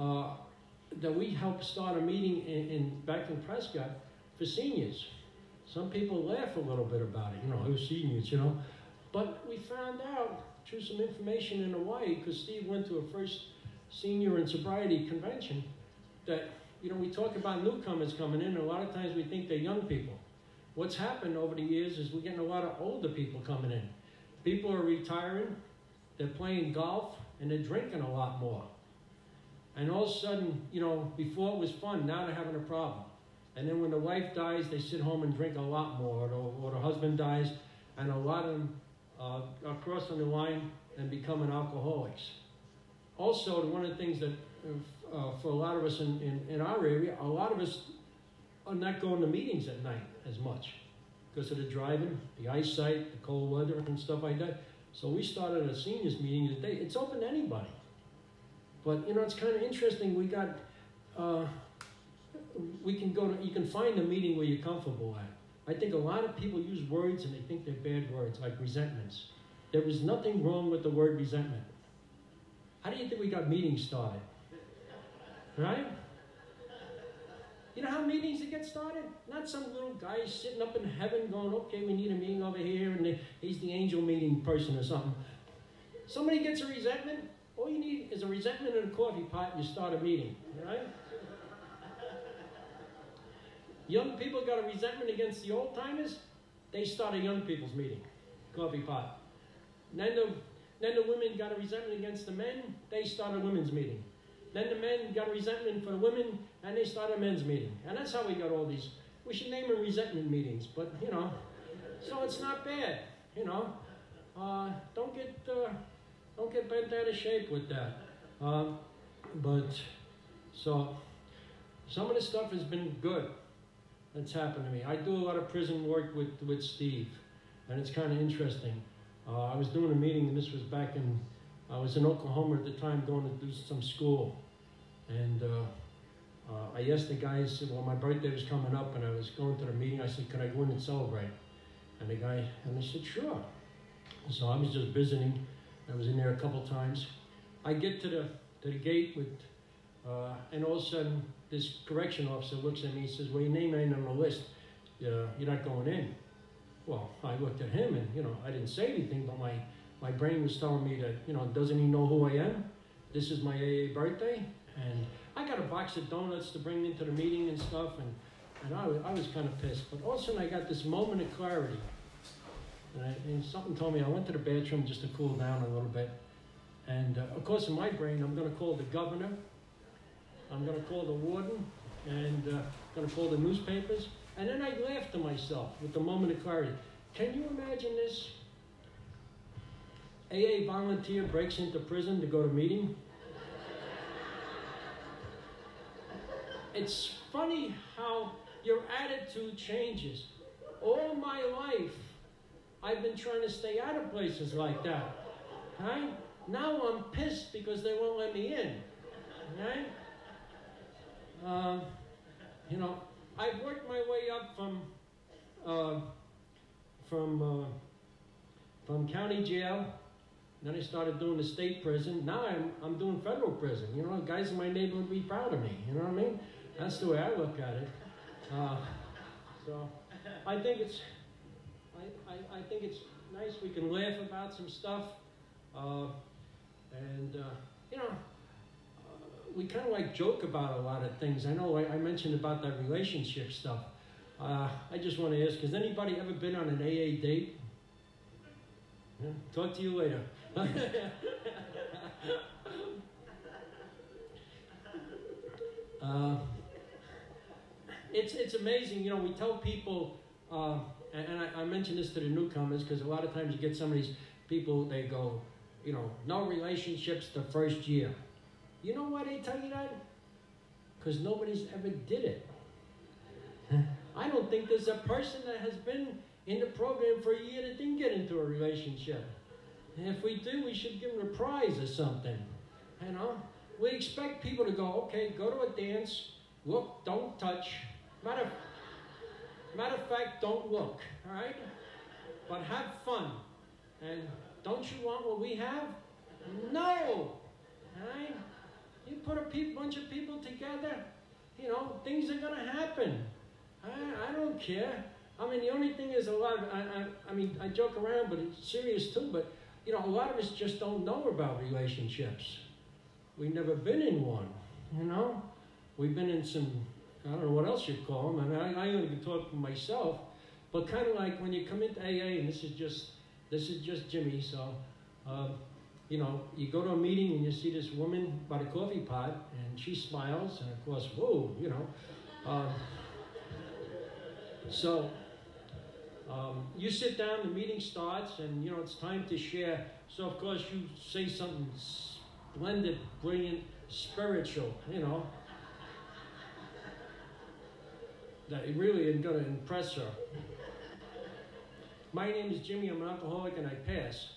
uh, that we helped start a meeting in, in back in Prescott for seniors. Some people laugh a little bit about it, you know, who's seniors, you know. But we found out through some information in Hawaii, because Steve went to a first senior and sobriety convention, that you know, we talk about newcomers coming in, and a lot of times we think they're young people. What's happened over the years is we're getting a lot of older people coming in. People are retiring, they're playing golf, and they're drinking a lot more. And all of a sudden, you know, before it was fun, now they're having a problem. And then when the wife dies, they sit home and drink a lot more, or, or the husband dies, and a lot of them uh, are crossing the line and becoming alcoholics. Also, one of the things that uh, for a lot of us in, in, in, our area, a lot of us are not going to meetings at night as much because of the driving, the eyesight, the cold weather, and stuff like that. So we started a seniors meeting today. It's open to anybody. But you know, it's kind of interesting. We got, uh, we can go to, you can find a meeting where you're comfortable at. I think a lot of people use words and they think they're bad words, like resentments. There is nothing wrong with the word resentment. How do you think we got meetings started? Right? You know how meetings get started? Not some little guy sitting up in heaven going, okay, we need a meeting over here, and he's the angel meeting person or something. Somebody gets a resentment, All you need is a resentment and a coffee pot and you start a meeting, right? young people got a resentment against the old timers, they start a young people's meeting, coffee pot. And then the, then the women got a resentment against the men, they started a women's meeting. Then the men got a resentment for the women, and they started a men's meeting. And that's how we got all these. We should name them resentment meetings, but you know, so it's not bad. You know, uh, don't get uh, don't get bent out of shape with that. Um, but so some of the stuff has been good that's happened to me. I do a lot of prison work with with Steve, and it's kind of interesting. Uh, I was doing a meeting, and this was back in I was in Oklahoma at the time, going to do some school, and. Uh, uh, I asked the guys, well, my birthday was coming up and I was going to the meeting. I said, Can I go in and celebrate? And the guy, and they said, Sure. So I was just visiting. I was in there a couple times. I get to the to the gate with, uh, and all of a sudden this correction officer looks at me and says, "Well, your name ain't on the list. Uh, you're not going in." Well, I looked at him and you know I didn't say anything, but my my brain was telling me that you know doesn't he know who I am? This is my AA birthday, and I got a box of donuts to bring into the meeting and stuff, and and I was, I was kind of pissed. But all of a sudden I got this moment of clarity. And, I, and, something told me I went to the bathroom just to cool down a little bit. And uh, of course, in my brain, I'm going to call the governor, I'm going to call the warden, and uh, going to call the newspapers. And then I laughed to myself with the moment of clarity. Can you imagine this? AA volunteer breaks into prison to go to meeting. it's funny how your attitude changes. All my life, I've been trying to stay out of places like that. Right? Now I'm pissed because they won't let me in. Right? Uh, you know, I've worked my way up from uh, from uh, from county jail. Then I started doing the state prison. Now I'm I'm doing federal prison. You know, guys in my neighborhood would be proud of me. You know what I mean? That's the way I look at it. Uh, so I think it's I, I, I, think it's nice we can laugh about some stuff. Uh, and, uh, you know, we kind of like joke about a lot of things. I know I, I mentioned about that relationship stuff. Uh, I just want to ask, has anybody ever been on an AA date? Yeah, talk to you later. uh, (laughs) it's, it's amazing, you know, we tell people, uh, and, and I, I, mention this to the newcomers because a lot of times you get some of these people, they go, you know, no relationships the first year. You know why they tell you that? Because nobody's ever did it. (laughs) I don't think there's a person that has been in the program for a year that didn't get into a relationship. And if we do, we should give them a prize or something. You know? We expect people to go, okay, go to a dance, look, don't touch. Matter of, matter of fact, don't look, all right? But have fun. And don't you want what we have? No! Right? You put a pe- bunch of people together, you know, things are going to happen. I, I don't care. I mean, the only thing is a lot of, I, I, I mean, I joke around, but it's serious too, but, you know, a lot of us just don't know about relationships. We've never been in one, you know? We've been in some, I don't know what else you'd call them. I mean, I, I only can talk for myself, but kind of like when you come into AA, and this is just this is just Jimmy. So, uh, you know, you go to a meeting and you see this woman by the coffee pot, and she smiles, and of course, whoa, you know. Uh, so, um, you sit down, the meeting starts, and you know it's time to share. So, of course, you say something splendid, brilliant, spiritual, you know, that really is going to impress her. My name is Jimmy, I'm an alcoholic, and I pass.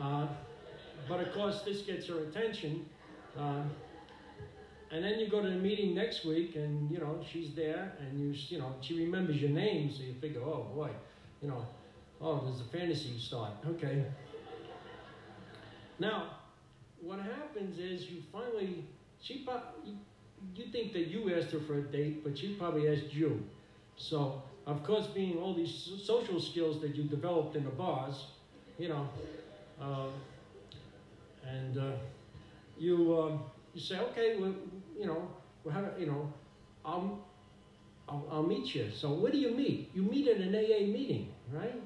Uh, but of course, this gets her attention. Uh, and then you go to the meeting next week, and you know she's there, and you you know she remembers your name, so you figure, oh boy, you know, oh there's a fantasy start. Okay. Now, what happens is you finally she you, think that you asked her for a date, but she probably asked you. So of course, being all these social skills that you developed in the bars, you know, and uh, you um, you say, okay, well, you know, we'll have, you know, I'll, I'll I'll meet you. So where do you meet? You meet at an AA meeting, right?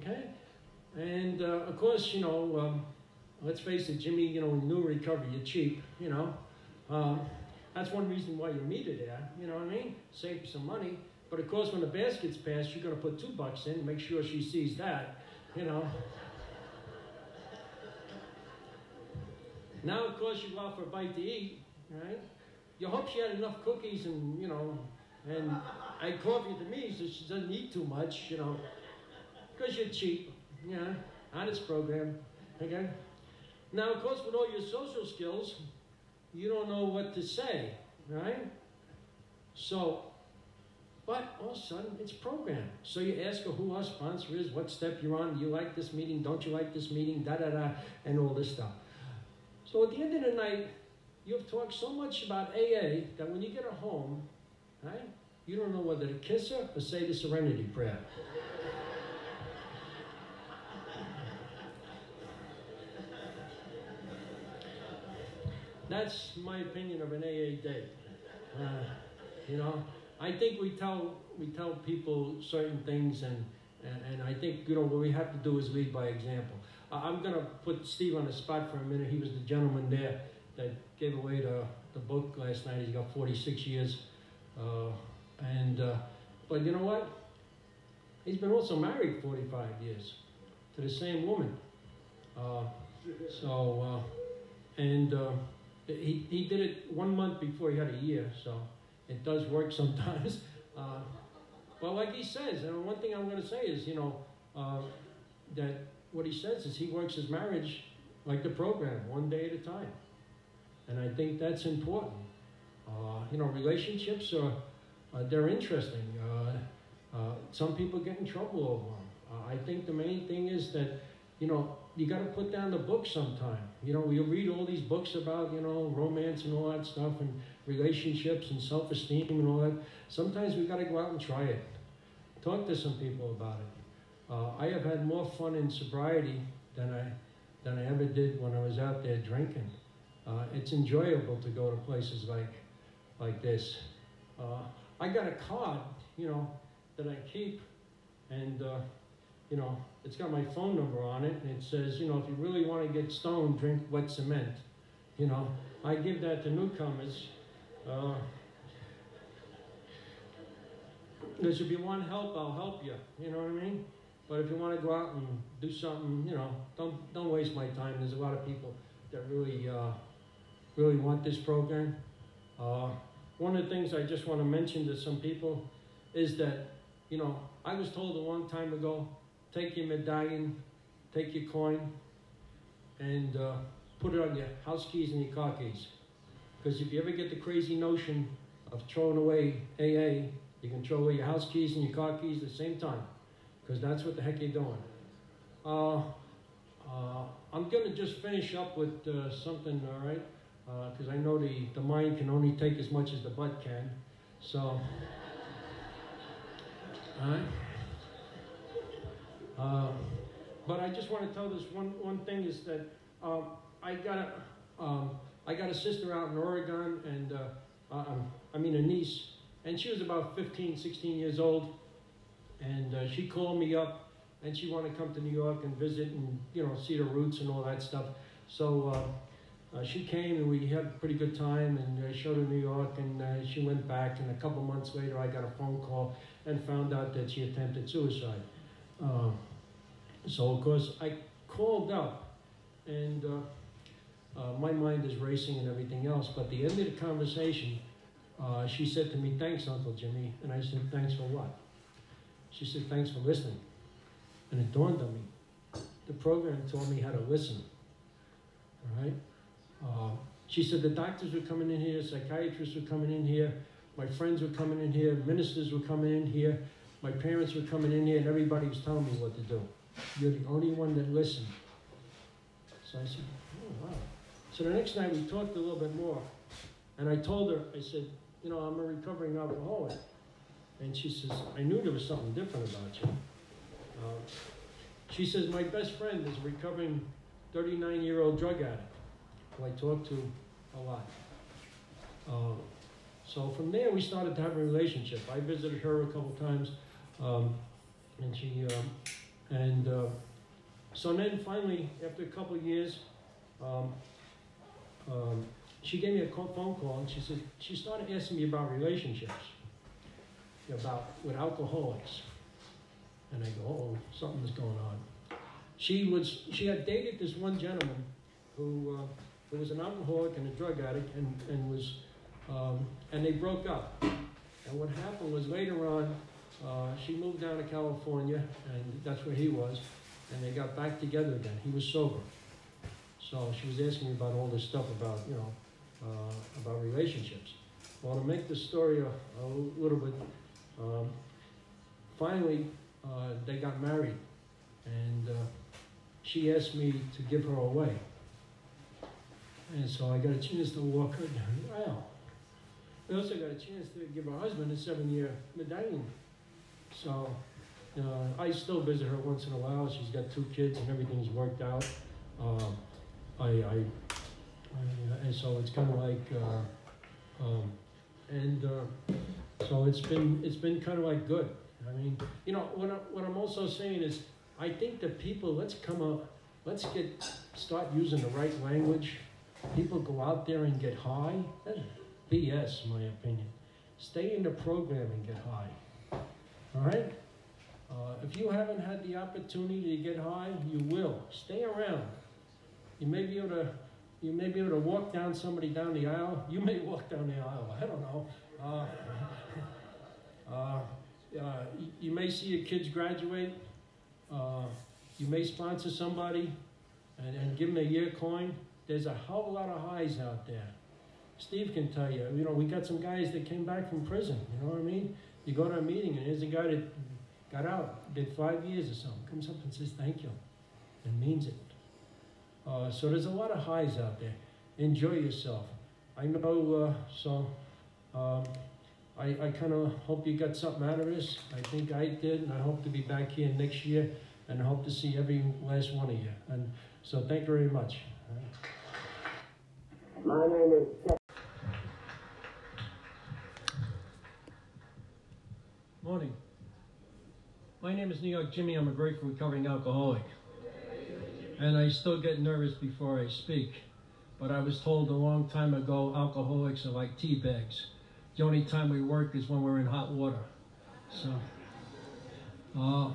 Okay, and uh, of course, you know, um, let's face it, Jimmy. You know, new recovery, you're cheap. You know, um, that's one reason why you meet it there. You know what I mean? Save some money. But of course, when the basket's passed, you're going to put two bucks in. Make sure she sees that. You know. Now, of course, you go out for a bite to eat, right? You hope she had enough cookies and, you know, and I coffee to me so she doesn't eat too much, you know, because you're cheap, you know, honest program, okay? Now, of course, with all your social skills, you don't know what to say, right? So, but all of a sudden, it's programmed. So you ask her who our sponsor is, what step you're on, do you like this meeting, don't you like this meeting, da da da, and all this stuff. So at the end of the night, you've talked so much about AA that when you get her home, right, you don't know whether to kiss her or say the serenity prayer. That's my opinion of an AA day. Uh, you know, I think we tell we tell people certain things, and, and and I think you know what we have to do is lead by example. I'm to put Steve on the spot for a minute. He was the gentleman there that gave away the, the book last night. He's got 46 years. Uh, and, uh, but you know what? He's been also married 45 years to the same woman. Uh, so, uh, and uh, he, he did it one month before he had a year, so it does work sometimes. (laughs) Uh, but like he says, and one thing I'm going to say is, you know, uh, that what he says is he works his marriage like the program, one day at a time. And I think that's important. Uh, you know, relationships are, uh, they're interesting. Uh, uh, some people get in trouble over them. Uh, I think the main thing is that, you know, you got to put down the book sometime. You know, you read all these books about, you know, romance and all that stuff and relationships and self-esteem and all that. Sometimes we got to go out and try it. Talk to some people about it. Uh, I have had more fun in sobriety than I than I ever did when I was out there drinking. Uh, it's enjoyable to go to places like like this. Uh, I got a card, you know, that I keep, and uh, you know, it's got my phone number on it, and it says, you know, if you really want to get stoned, drink wet cement. You know, I give that to newcomers. Uh, because if you want help, I'll help you. You know what I mean? But if you want to go out and do something, you know, don't don't waste my time. There's a lot of people that really uh, really want this program. Uh, one of the things I just want to mention to some people is that, you know, I was told a long time ago, take your medallion, take your coin, and uh, put it on your house keys and your car keys. Because if you ever get the crazy notion of throwing away AA, you can throw away your house keys and your car keys at the same time because that's what the heck you're doing. Uh, uh, I'm going to just finish up with uh, something, all right? Because I know the, the mind can only take as much as the butt can. So, (laughs) all right? Uh, but I just want to tell this one, one thing is that um, I got a um, I got a sister out in Oregon, and uh, um, I mean a niece, and she was about 15, 16 years old, and uh, she called me up, and she wanted to come to New York and visit and you know see the roots and all that stuff. So uh, uh, she came, and we had a pretty good time, and I showed her New York, and uh, she went back, and a couple months later, I got a phone call and found out that she attempted suicide. Uh, so of course I called up, and uh, uh, my mind is racing and everything else. But at the end of the conversation, uh, she said to me, "Thanks, Uncle Jimmy," and I said, "Thanks for what?" She said, "Thanks for listening." And it dawned on me, the program taught me how to listen. All right. Uh, she said the doctors were coming in here, psychiatrists were coming in here, my friends were coming in here, ministers were coming in here, my parents were coming in here, and everybody was telling me what to do. You're the only one that listened. So I said, oh, wow. So the next night we talked a little bit more. And I told her, I said, you know, I'm a recovering alcoholic. And she says, I knew there was something different about you. Um, she says, my best friend is a recovering 39-year-old drug addict who I talk to a lot. Um, so from there, we started to have a relationship. I visited her a couple times, um, and she, um, and uh, so then finally, after a couple of years, um, um, she gave me a phone call, and she said she started asking me about relationships, about with alcoholics, and I go, oh, something's going on. She was she had dated this one gentleman who uh, who was an alcoholic and a drug addict, and and was um, and they broke up. And what happened was later on, uh, she moved down to California, and that's where he was, and they got back together again. He was sober. So she was asking me about all this stuff about, you know, uh, about relationships. Well, to make the story a, a little bit, um, finally, uh, they got married, and uh, she asked me to give her away. And so I got a chance to walk her down the aisle. I also got a chance to give her husband a seven-year medallion. So I still visit her once in a while. She's got two kids and everything's worked out. Um, I, I, I, and so it's kind of like, uh, um, and uh, so it's been it's been kind of like good. I mean, you know, what, I, what I'm also saying is, I think that people let's come up, let's get start using the right language. People go out there and get high. That's BS, in my opinion. Stay in the program and get high. All right. Uh, if you haven't had the opportunity to get high, you will. Stay around. You may be able to, you may be able to walk down somebody down the aisle. You may walk down the aisle. I don't know. Uh, (laughs) uh, uh, you may see your kids graduate. Uh, you may sponsor somebody and, and give them a year coin. There's a whole lot of highs out there. Steve can tell you. You know, we got some guys that came back from prison. You know what I mean? You go to a meeting and here's a guy that got out, did five years or something, comes up and says thank you, and means it. Uh, so there's a lot of highs out there. Enjoy yourself. I know, uh, so um, I, I kind of hope you got something out of this. I think I did, and I hope to be back here next year, and I hope to see every last one of you. And so thank you very much. My name is Morning. My name is New York Jimmy. I'm a grateful recovering alcoholic. And I still get nervous before I speak. But I was told a long time ago alcoholics are like tea bags. The only time we work is when we're in hot water. So, uh,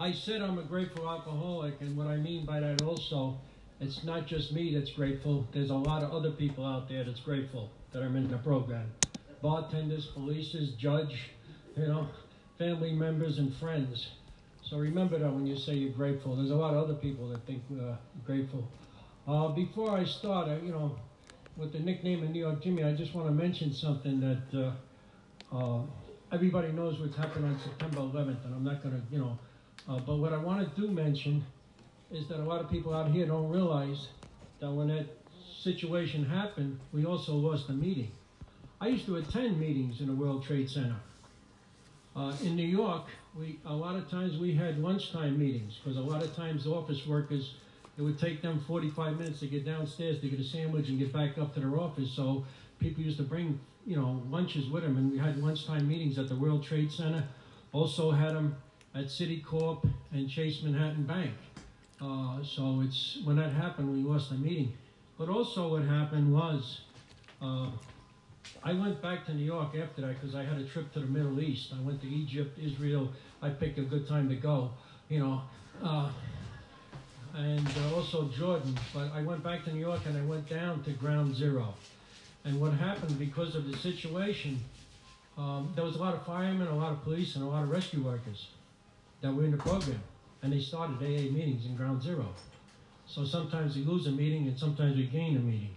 I said I'm a grateful alcoholic, and what I mean by that also, it's not just me that's grateful. There's a lot of other people out there that's grateful that I'm in the program. Bartenders, polices, judge, you know, family members and friends. So remember that when you say you're grateful. There's a lot of other people that think uh, grateful. Uh, before I start, I, you know, with the nickname of New York Jimmy, I just want to mention something that uh, uh everybody knows what's happened on September 11th, and I'm not going to, you know, uh, but what I want to do mention is that a lot of people out here don't realize that when that situation happened, we also lost a meeting. I used to attend meetings in the World Trade Center. Uh, in New York, we a lot of times we had lunchtime meetings because a lot of times office workers it would take them 45 minutes to get downstairs to get a sandwich and get back up to their office. So people used to bring you know lunches with them, and we had lunchtime meetings at the World Trade Center. Also had them at Citicorp and Chase Manhattan Bank. Uh, so it's when that happened, we lost the meeting. But also what happened was. Uh, I went back to New York after that because I had a trip to the Middle East. I went to Egypt, Israel. I picked a good time to go, you know, uh, and uh, also Jordan. But I went back to New York and I went down to Ground Zero. And what happened because of the situation, um, there was a lot of firemen, a lot of police, and a lot of rescue workers that were in the program. And they started AA meetings in Ground Zero. So sometimes we lose a meeting and sometimes we gain a meeting.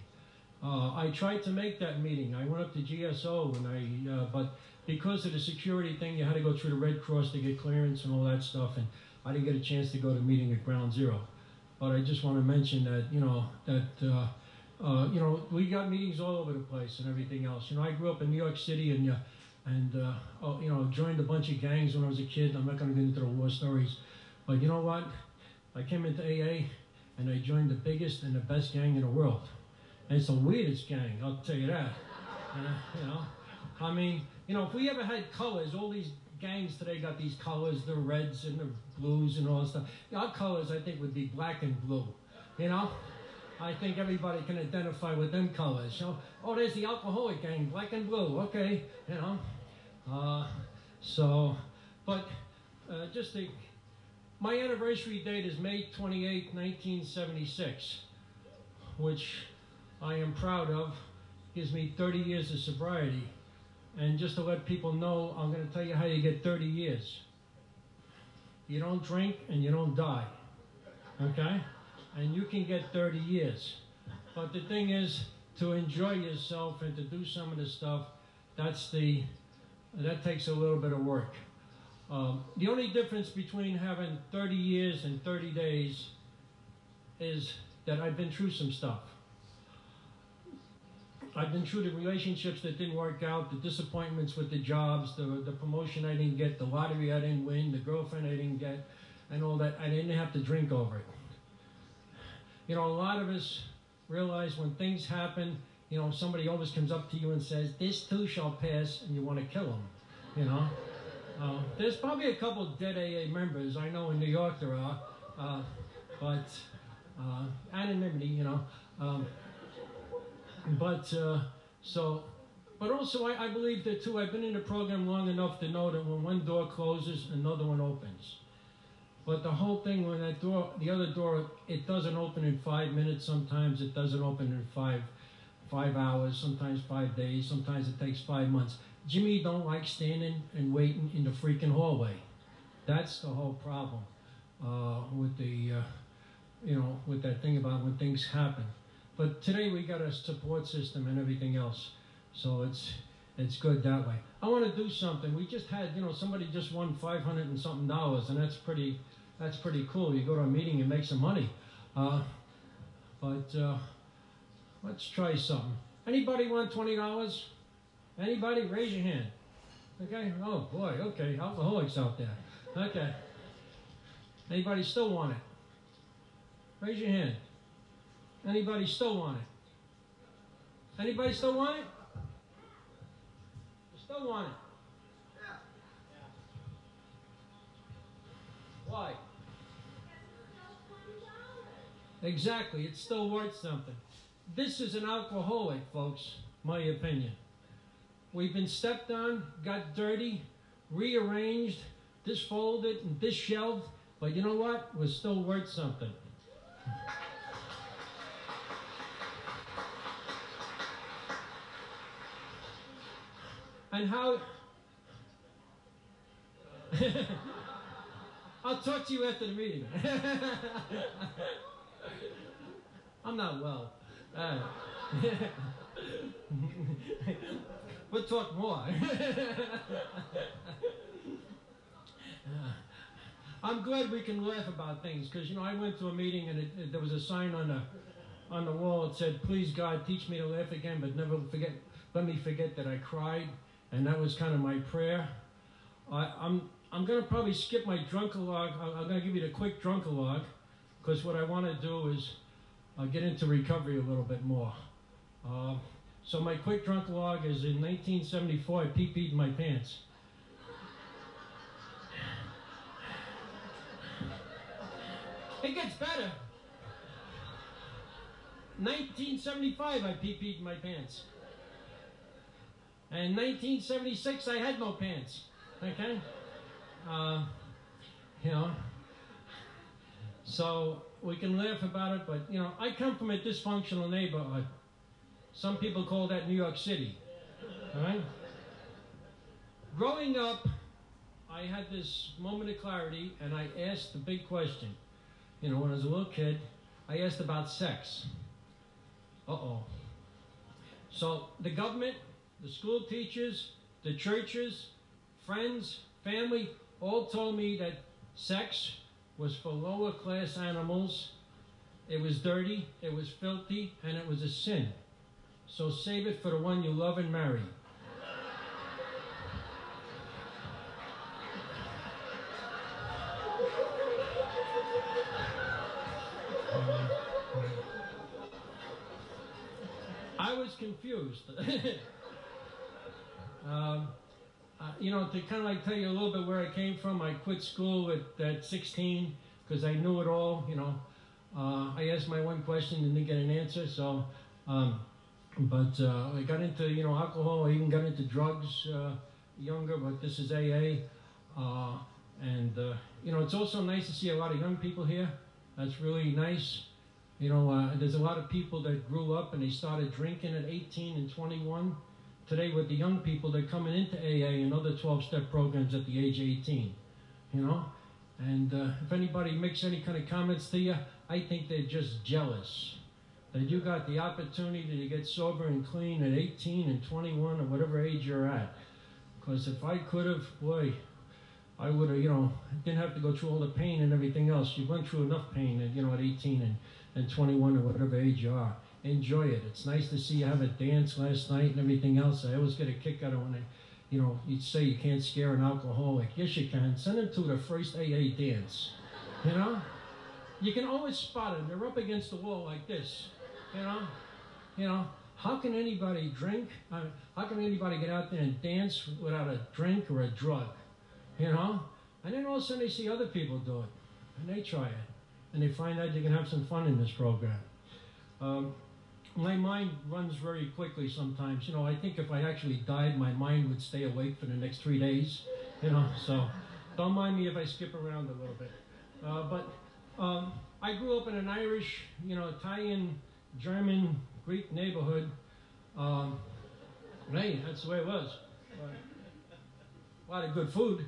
Uh, I tried to make that meeting. I went up to GSO and I, uh, but because of the security thing, you had to go through the Red Cross to get clearance and all that stuff, and I didn't get a chance to go to meeting at Ground Zero. But I just want to mention that you know that uh, uh, you know we got meetings all over the place and everything else. You know, I grew up in New York City and uh, and uh, oh, you know joined a bunch of gangs when I was a kid. I'm not going to get into the war stories, but you know what? I came into AA and I joined the biggest and the best gang in the world. It's the weirdest gang, I'll tell you that. Uh, you know, I mean, you know, if we ever had colors, all these gangs today got these colors, the reds and the blues and all that stuff. Our colors, I think, would be black and blue. You know, I think everybody can identify with them colors. So, oh, there's the alcoholic gang, black and blue. Okay, you know. Uh, so, but uh, just the, my anniversary date is May 28, 1976, which I am proud of. Gives me 30 years of sobriety. And just to let people know, I'm going to tell you how you get 30 years. You don't drink and you don't die. Okay? And you can get 30 years. But the thing is, to enjoy yourself and to do some of the stuff, that's the, that takes a little bit of work. Um, the only difference between having 30 years and 30 days is that I've been through some stuff. I've been through the relationships that didn't work out, the disappointments with the jobs, the, the promotion I didn't get, the lottery I didn't win, the girlfriend I didn't get, and all that. I didn't have to drink over it. You know, a lot of us realize when things happen, you know, somebody always comes up to you and says, This too shall pass, and you want to kill them. You know? Uh, there's probably a couple dead AA members. I know in New York there are. Uh, but uh, anonymity, you know. Um, but uh, so, but also I, I, believe that too. I've been in the program long enough to know that when one door closes, another one opens. But the whole thing, when that door, the other door, it doesn't open in five minutes. Sometimes it doesn't open in five, five hours. Sometimes five days. Sometimes it takes five months. Jimmy don't like standing and waiting in the freaking hallway. That's the whole problem uh, with the, uh, you know, with that thing about when things happen. But today we got a support system and everything else, so it's it's good that way. I want to do something. We just had, you know, somebody just won 500 and something dollars, and that's pretty that's pretty cool. You go to a meeting and make some money. Uh, but uh, let's try something. Anybody want twenty dollars? Anybody? Raise your hand. Okay. Oh boy. Okay. Alcoholics out there. Okay. Anybody still want it? Raise your hand. Anybody still want it? Anybody still want it? still want it? Why? Exactly, it's still worth something. This is an alcoholic, folks, my opinion. We've been stepped on, got dirty, rearranged, disfolded, and disshelved, but you know what? We're still worth something. And how. (laughs) I'll talk to you after the meeting. (laughs) I'm not well. Uh, (laughs) we'll talk more. I'm glad we can laugh about things because you know I went to a meeting and it, it, there was a sign on the on the wall. that said, "Please God, teach me to laugh again, but never forget. Let me forget that I cried." And that was kind of my prayer. I, I'm I'm going to probably skip my drunkalog. I'm going to give you the quick drunkalog because what I want to do is uh, get into recovery a little bit more. Uh, so my quick drunkalog is in 1974. I pee-peed my pants. It gets better. 1975, I pee-peed my pants. In 1976, I had no pants. Okay? Uh, you know. So we can laugh about it, but you know, I come from a dysfunctional neighborhood. Some people call that New York City. All right? Growing up, I had this moment of clarity and I asked the big question. You know, when I was a little kid, I asked about sex. Uh oh. So the government the school teachers, the churches, friends, family, all told me that sex was for lower class animals. It was dirty, it was filthy, and it was a sin. So save it for the one you love and marry. I was confused. (laughs) uh, you know, to kind of like tell you a little bit where I came from, I quit school at, at 16 because I knew it all. You know, uh, I asked my one question and didn't get an answer. So, um, but uh, I got into you know alcohol. I even got into drugs uh, younger. But this is AA, uh, and uh, you know it's also nice to see a lot of young people here. That's really nice. You know, there's a lot of people that grew up and they started drinking at 18 and 21 today with the young people, they're coming into AA and other 12-step programs at the age of 18, you know? And uh, if anybody makes any kind of comments to you, I think they're just jealous that you got the opportunity to get sober and clean at 18 and 21 or whatever age you're at. Because if I could have, boy, I would have, you know, didn't have to go through all the pain and everything else. You went through enough pain, at, you know, at 18 and, and 21 or whatever age you are enjoy it. It's nice to see you have a dance last night and everything else. I always get a kick out of when they, you know, you say you can't scare an alcoholic. Yes, you can. Send them to the first AA dance. You know, you can always spot them. They're up against the wall like this. You know, you know. How can anybody drink? I mean, how can anybody get out there and dance without a drink or a drug? You know, and then all of a sudden they see other people do it, and they try it, and they find out they can have some fun in this program. Um, my mind runs very quickly sometimes. You know, I think if I actually died, my mind would stay awake for the next three days. You know, so don't mind me if I skip around a little bit. Uh, but um, I grew up in an Irish, you know, Italian, German, Greek neighborhood. Um, hey, that's the way it was. Uh, a lot of good food.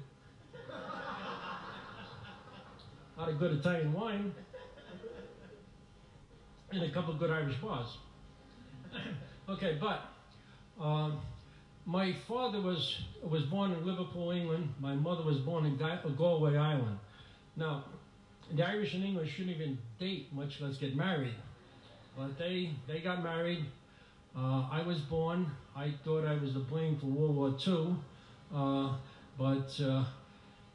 A lot of good Italian wine. And a couple of good Irish bars. (coughs) okay, but um, my father was was born in Liverpool, England. My mother was born in Galway Island. Now, the Irish and English shouldn't even date, much less get married. But they they got married. Uh, I was born. I thought I was to blame for World War II, uh, but uh,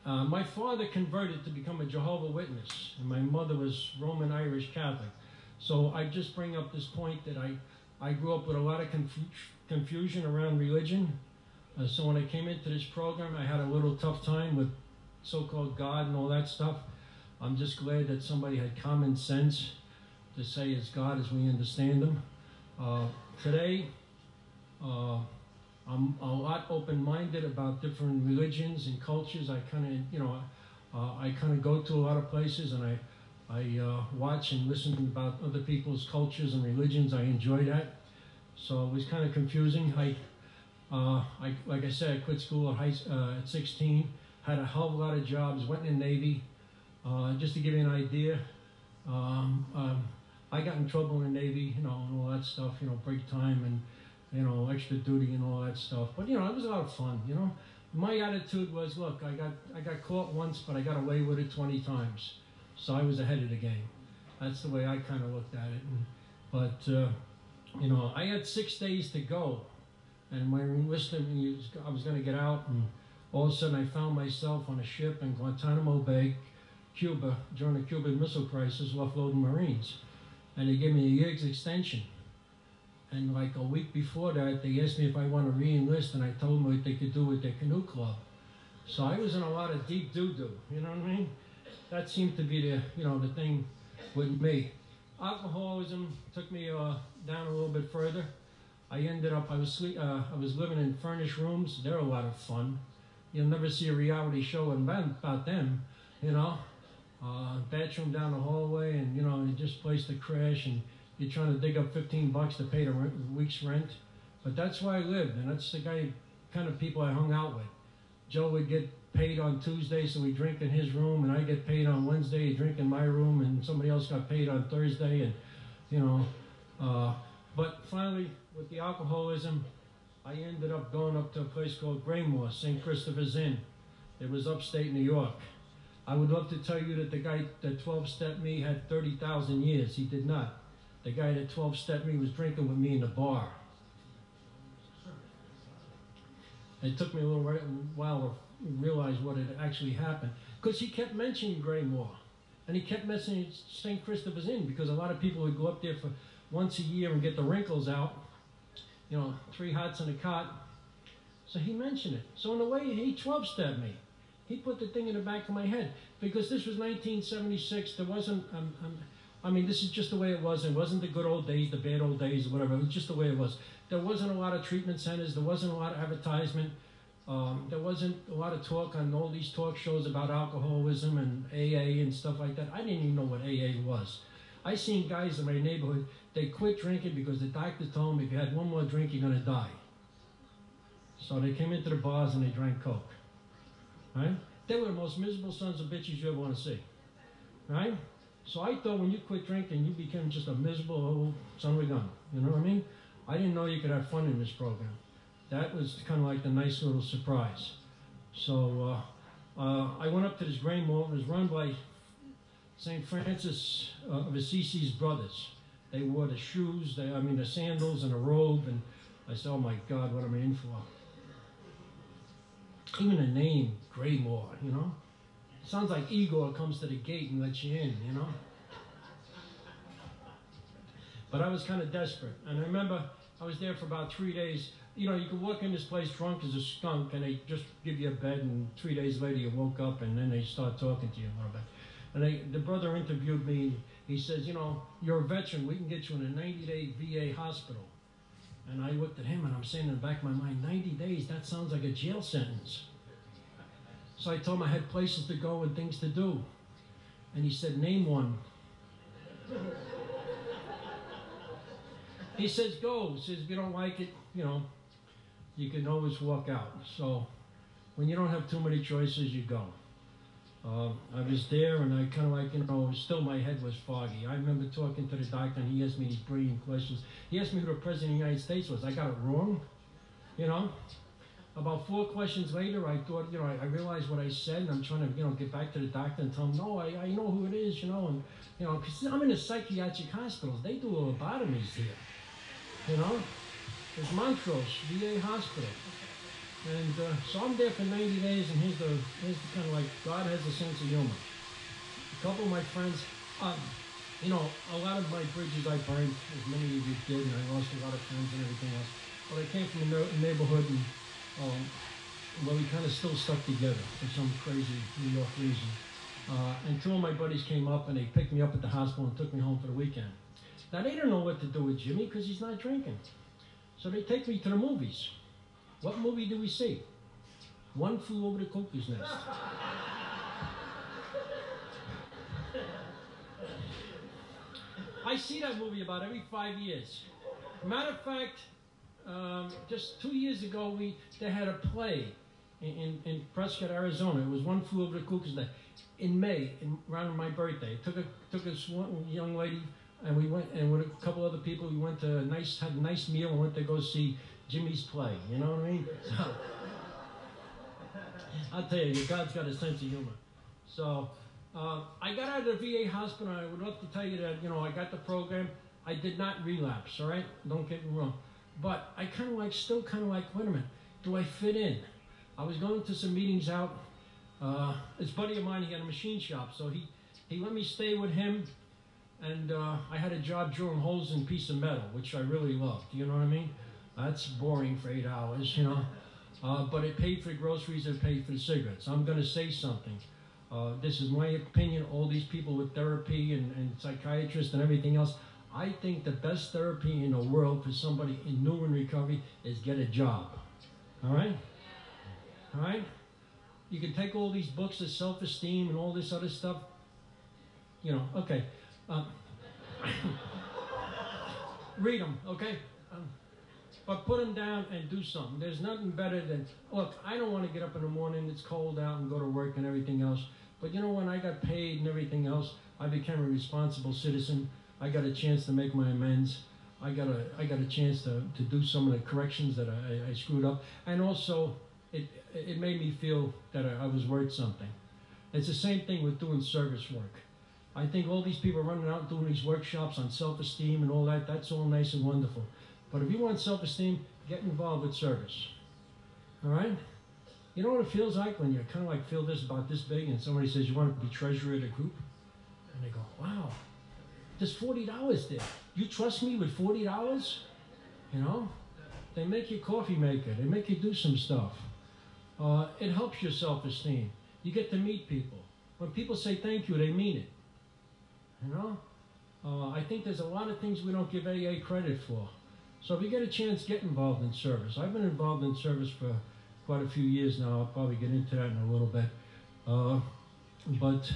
uh, my father converted to become a Jehovah Witness, and my mother was Roman Irish Catholic. So I just bring up this point that I I grew up with a lot of conf confusion around religion. Uh, so when I came into this program, I had a little tough time with so-called God and all that stuff. I'm just glad that somebody had common sense to say it's God as we understand Him. Uh, today, uh, I'm a lot open-minded about different religions and cultures. I kind of, you know, uh, I kind of go to a lot of places and I I uh, watch and listen about other people's cultures and religions. I enjoy that. So it was kind of confusing. I, uh, I like I said, I quit school at, high, uh, at 16. Had a hell of a lot of jobs. Went in the Navy. Uh, just to give you an idea, um, um, I got in trouble in the Navy, you know, and all that stuff. You know, break time and you know extra duty and all that stuff. But you know, it was a lot of fun. You know, my attitude was, look, I got I got caught once, but I got away with it 20 times. So I was ahead of the game. That's the way I kind of looked at it. And, but, uh, you know, I had six days to go. And my enlistment, I was going to get out. And all of a sudden, I found myself on a ship in Guantanamo Bay, Cuba, during the Cuban Missile Crisis, offloading Marines. And they gave me a year's extension. And like a week before that, they asked me if I want to re-enlist, and I told them what they could do with their canoe club. So I was in a lot of deep doo-doo, you know what I mean? That seemed to be the you know the thing with me. Alcoholism took me uh, down a little bit further. I ended up I was sleep, uh, I was living in furnished rooms. They're a lot of fun. You'll never see a reality show about them, you know. Uh, bathroom down the hallway, and you know, just place to crash, and you're trying to dig up 15 bucks to pay the rent, week's rent. But that's where I lived, and that's the guy, kind of people I hung out with. Joe would get paid on Tuesday, so we drink in his room, and I get paid on Wednesday, drink in my room, and somebody else got paid on Thursday, and you know. Uh, but finally, with the alcoholism, I ended up going up to a place called Graymoor, St. Christopher's Inn. It was upstate New York. I would love to tell you that the guy that 12 stepped me had 30,000 years. He did not. The guy that 12 stepped me was drinking with me in the bar. It took me a little while realize what had actually happened. Because he kept mentioning Graymoor. And he kept mentioning St. Christopher's Inn because a lot of people would go up there for once a year and get the wrinkles out. you know, three hots in a cot. So he mentioned it. So in a way, he 12 stabbed me. He put the thing in the back of my head because this was 1976. There wasn't, um, um, I mean, this is just the way it was. It wasn't the good old days, the bad old days, whatever. It was just the way it was. There wasn't a lot of treatment centers. There wasn't a lot of advertisement. Um, there wasn't a lot of talk on all these talk shows about alcoholism and AA and stuff like that. I didn't even know what AA was. I seen guys in my neighborhood, they quit drinking because the doctor told them if you had one more drink, you're going to die. So they came into the bars and they drank Coke. Right? They were the most miserable sons of bitches you ever want to see. Right? So I thought when you quit drinking, you became just a miserable old son of a gun. You know what I mean? I didn't know you could have fun in this program. That was kind of like the nice little surprise. So uh, uh, I went up to this Graymoor. It was run by St. Francis of Assisi's brothers. They wore the shoes, they, I mean the sandals and a robe, and I said, oh my God, what am I in for? Even the name, Graymoor, you know? Sounds like Igor comes to the gate and lets you in, you know? But I was kind of desperate. And I remember I was there for about three days. You know, you could walk in this place drunk as a skunk and they just give you a bed and three days later you woke up and then they start talking to you a little bit. And they, the brother interviewed me. He says, you know, you're a veteran. We can get you in a 90-day VA hospital. And I looked at him and I'm saying in the back of my mind, 90 days, that sounds like a jail sentence. So I told him I had places to go and things to do. And he said, name one. (laughs) he says, go. He says, if you don't like it, you know, you can always walk out. So when you don't have too many choices, you go. Uh, I was there and I kind of like, you know, still my head was foggy. I remember talking to the doctor and he asked me these brilliant questions. He asked me who the President of the United States was. I got it wrong, you know. About four questions later, I thought, you know, I, I realized what I said and I'm trying to, you know, get back to the doctor and tell him, no, I, I know who it is, you know, and, you know, because I'm in a psychiatric hospital. They do lobotomies here, you know. There's Montrose, VA hospital. And uh, so I'm there for 90 days, and here's the, here's the kind of like, God has a sense of humor. A couple of my friends, um, you know, a lot of my bridges I burned, as many of you did, and I lost a lot of friends and everything else. But I came from a neighborhood and, um, where we kind of still stuck together for some crazy New York reason. Uh, and two of my buddies came up and they picked me up at the hospital and took me home for the weekend. Now they don't know what to do with Jimmy because he's not drinking. So they take me to the movies. What movie do we see? One flew over the cuckoo's nest. I see that movie about every five years. Matter of fact, um, just two years ago, we they had a play in, in, Prescott, Arizona. It was One Flew Over the Cuckoo's Nest in May, in, around my birthday. It took a took one young lady, and we went, and with a couple other people, we went to a nice had a nice meal and went to go see Jimmy's play. You know what I mean? So, (laughs) I'll tell you, God's got a sense of humor. So uh, I got out of the VA hospital. I would love to tell you that you know I got the program. I did not relapse. All right, don't get me wrong. But I kind of like, still kind of like, wait a minute, do I fit in? I was going to some meetings out. Uh, this buddy of mine, he had a machine shop, so he he let me stay with him, and uh, I had a job drilling holes in a piece of metal, which I really loved. You know what I mean? That's boring for eight hours, you know. Uh, but it paid for the groceries, it paid for the cigarettes. I'm going to say something. Uh, this is my opinion. All these people with therapy and, and psychiatrists and everything else, I think the best therapy in the world for somebody in new and recovery is get a job. All right? All right? You can take all these books of self esteem and all this other stuff. You know, okay. Um, read them, okay? Um, but put them down and do something. There's nothing better than, look, I don't want to get up in the morning, it's cold out, and go to work and everything else. But you know, when I got paid and everything else, I became a responsible citizen. I got a chance to make my amends. I got a, I got a chance to, to do some of the corrections that I, I screwed up. And also, it, it made me feel that I, I was worth something. It's the same thing with doing service work. I think all these people running out and doing these workshops on self-esteem and all that, that's all nice and wonderful. But if you want self-esteem, get involved with service. All right? You know what it feels like when you kind of like feel this about this big and somebody says you want to be treasurer of a group? And they go, wow, there's $40 there. You trust me with $40? You know? They make you coffee maker. They make you do some stuff. Uh, it helps your self-esteem. You get to meet people. When people say thank you, they mean it. You know? Uh, I think there's a lot of things we don't give AA credit for. So if you get a chance, get involved in service. I've been involved in service for quite a few years now. I'll probably get into that in a little bit. Uh, but,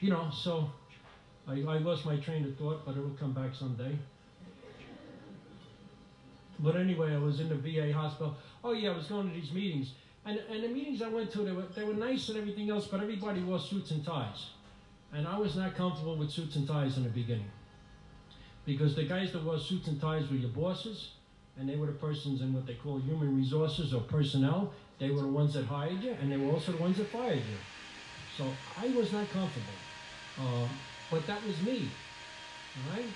you know, so I, I lost my train of thought, but it will come back someday. But anyway, I was in the VA hospital. Oh yeah, I was going to these meetings. And, and the meetings I went to, they were, they were nice and everything else, but everybody wore suits and ties. And I was not comfortable with suits and ties in the beginning. Because the guys that wore suits and ties were your bosses, and they were the persons in what they call human resources or personnel. They were the ones that hired you, and they were also the ones that fired you. So I was not comfortable. Uh, but that was me. All right?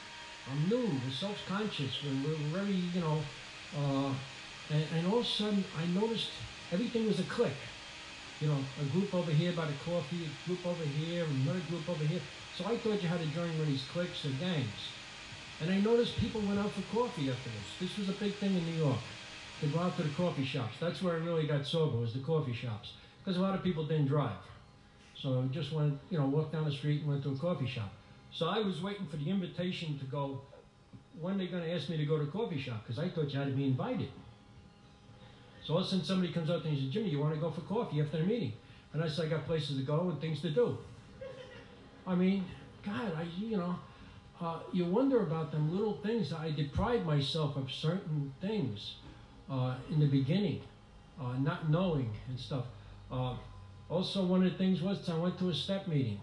I'm new, we're self-conscious, we're, we're very, you know, uh, and, and all of a sudden I noticed everything was a clique. You know, a group over here by the coffee, a group over here, another group over here. So I thought you had to join one of these cliques or gangs. And I noticed people went out for coffee after This This was a big thing in New York, to go out to the coffee shops. That's where I really got sober, was the coffee shops. Because a lot of people didn't drive. So I just went, you know, walked down the street and went to a coffee shop. So I was waiting for the invitation to go, when they're going to ask me to go to a coffee shop, because I thought you had to be invited. So all of a sudden somebody comes up to me and says, Jimmy, you want to go for coffee after the meeting? And I said, I got places to go and things to do. I mean, God, I, you know, uh, you wonder about them little things. I deprived myself of certain things uh, in the beginning, uh, not knowing and stuff. Uh, also, one of the things was I went to a step meeting,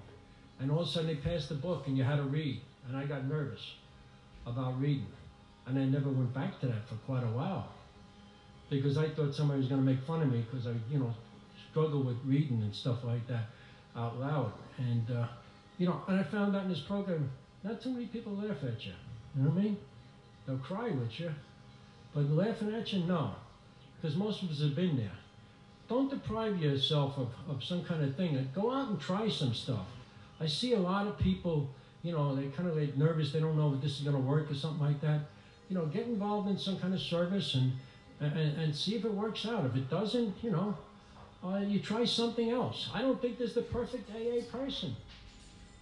and all of a sudden they passed the book and you had to read, and I got nervous about reading, and I never went back to that for quite a while because I thought somebody was going to make fun of me because I, you know, struggle with reading and stuff like that out loud, and uh, you know, and I found out in this program, not too many people laugh at you. You know what I mean? They'll cry with you, but laughing at you, no, because most of us have been there don't deprive yourself of, of some kind of thing. Go out and try some stuff. I see a lot of people, you know, they kind of get nervous. They don't know if this is going to work or something like that. You know, get involved in some kind of service and, and, and see if it works out. If it doesn't, you know, uh, you try something else. I don't think there's the perfect AA person.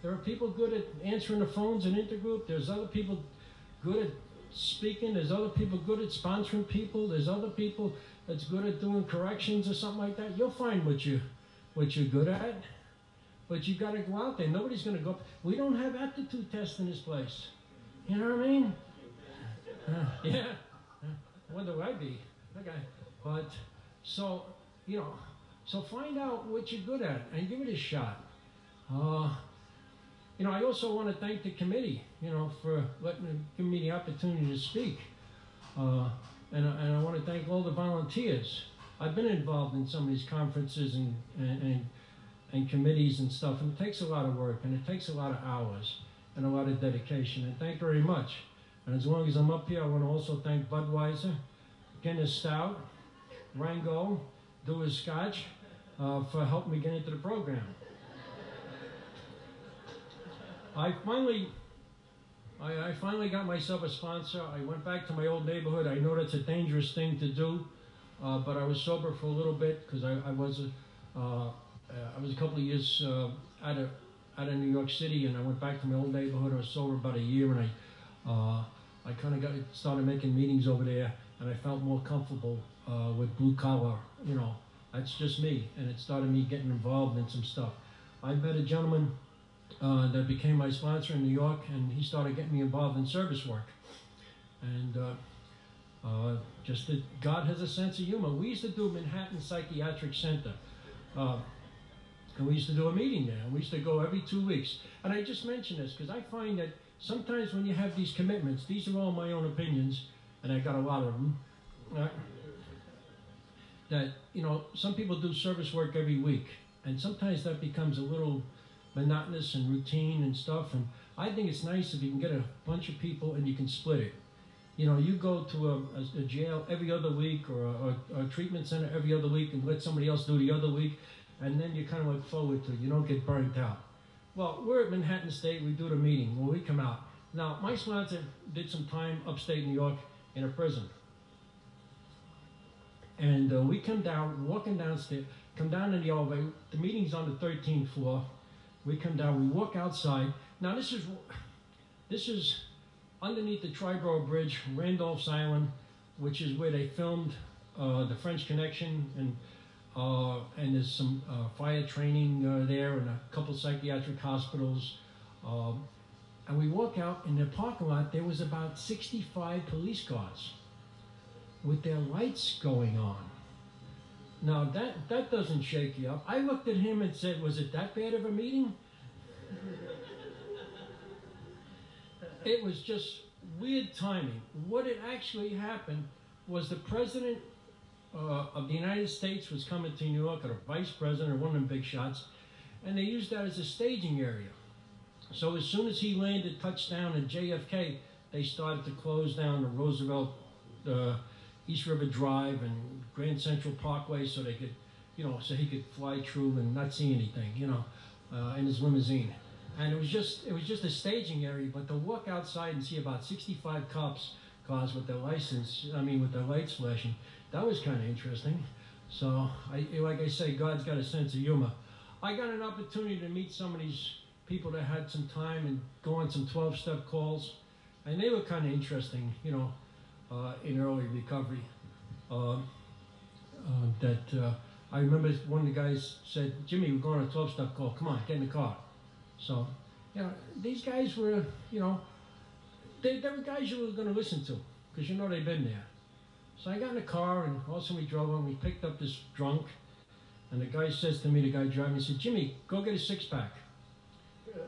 There are people good at answering the phones in intergroup. There's other people good at speaking. There's other people good at sponsoring people. There's other people that's good at doing corrections or something like that, you'll find what you what you're good at. But you got to go out there. Nobody's going to go. We don't have aptitude tests in this place. You know what I mean? Uh, yeah. (laughs) What do I be? Okay. But so you know, so find out what you're good at and give it a shot. Uh, you know, I also want to thank the committee, you know, for letting giving me the opportunity to speak. Uh, and, and I want to thank all the volunteers. I've been involved in some of these conferences and, and, and, and committees and stuff, and it takes a lot of work, and it takes a lot of hours, and a lot of dedication, and thank you very much. And as long as I'm up here, I want to also thank Budweiser, Guinness Stout, Rango, Dewar's Scotch, uh, for helping me get into the program. I finally I, I, finally got myself a sponsor. I went back to my old neighborhood. I know that's a dangerous thing to do, uh, but I was sober for a little bit because I, I, was a, uh, I was a couple of years uh, out of out of New York City, and I went back to my old neighborhood. I was sober about a year, and I uh, I kind of got started making meetings over there, and I felt more comfortable uh, with blue collar. You know, that's just me, and it started me getting involved in some stuff. I met a gentleman uh, that became my sponsor in New York, and he started getting me involved in service work. And uh, uh, just that God has a sense of humor. We used to do Manhattan Psychiatric Center. Uh, and we used to do a meeting there. And we used to go every two weeks. And I just mention this because I find that sometimes when you have these commitments, these are all my own opinions, and I got a lot of them. Uh, that you know, some people do service work every week, and sometimes that becomes a little monotonous and routine and stuff. And I think it's nice if you can get a bunch of people and you can split it. You know, you go to a, a, a jail every other week or a, a, treatment center every other week and let somebody else do the other week, and then you kind of look forward to it. You don't get burnt out. Well, we're at Manhattan State. We do the meeting. Well, we come out. Now, my sponsor did some time upstate New York in a prison. And uh, we come down, walking downstairs, come down in the elevator. The meeting's on the 13th floor. We come down, we walk outside. Now this is this is underneath the Triborough Bridge, Randall's Island, which is where they filmed uh, the French Connection, and uh, and there's some uh, fire training uh, there, and a couple psychiatric hospitals. And we walk out in the parking lot. There was about 65 police cars with their lights going on. Now that that doesn't shake you up. I looked at him and said, "Was it that bad of a meeting?" it was just weird timing. What had actually happened was the president uh, of the United States was coming to New York, or the vice president, or one of them big shots, and they used that as a staging area. So as soon as he landed touchdown at JFK, they started to close down the Roosevelt, uh, East River Drive, and Grand Central Parkway, so they could, you know, so he could fly through and not see anything, you know, uh, in his limousine and it was just it was just a staging area. But to walk outside and see about 65 cops cars with their license, I mean with their lights flashing, that was kind of interesting. So I like I say, God's got a sense of humor. I got an opportunity to meet some of these people that had some time and go on some 12-step calls, and they were kind of interesting, you know, uh, in early recovery. Uh, uh, that uh, I remember one of the guys said, "Jimmy, we're going on a 12-step call. Come on, get in the car." So, you know, these guys were, you know, they, they were guys you were going to listen to because you know they've been there. So I got in the car and also we drove and we picked up this drunk. And the guy says to me, the guy driving, he said, Jimmy, go get a six pack.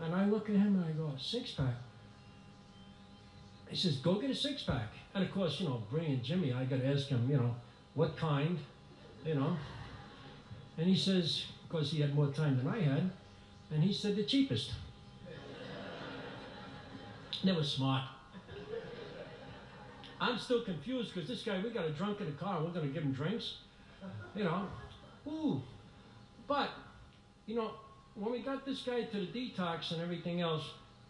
And I look at him and I go, six pack? He says, go get a six pack. And of course, you know, bringing Jimmy, I got to ask him, you know, what kind, you know. And he says, because he had more time than I had, and he said the cheapest. That was smart. I'm still confused because this guy, we got a drunk in the car, we're going to give him drinks. You know, ooh. But, you know, when we got this guy to the detox and everything else,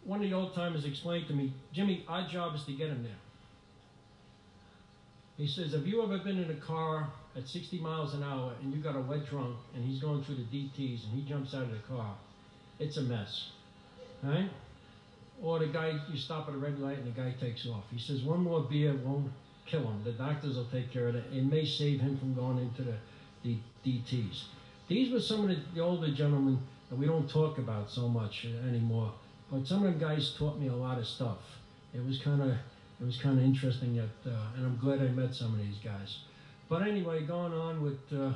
one of the old timers explained to me, Jimmy, our job is to get him there. He says, Have you ever been in a car at 60 miles an hour and you got a wet drunk and he's going through the DTs and he jumps out of the car? it's a mess. Right? Or the guy, you stop at a red light and the guy takes off. He says, one more beer won't kill him. The doctors will take care of it. It may save him from going into the, the DTs. These were some of the, the older gentlemen that we don't talk about so much anymore. But some of the guys taught me a lot of stuff. It was kind of it was kind of interesting that, uh, and I'm glad I met some of these guys. But anyway, going on with, uh,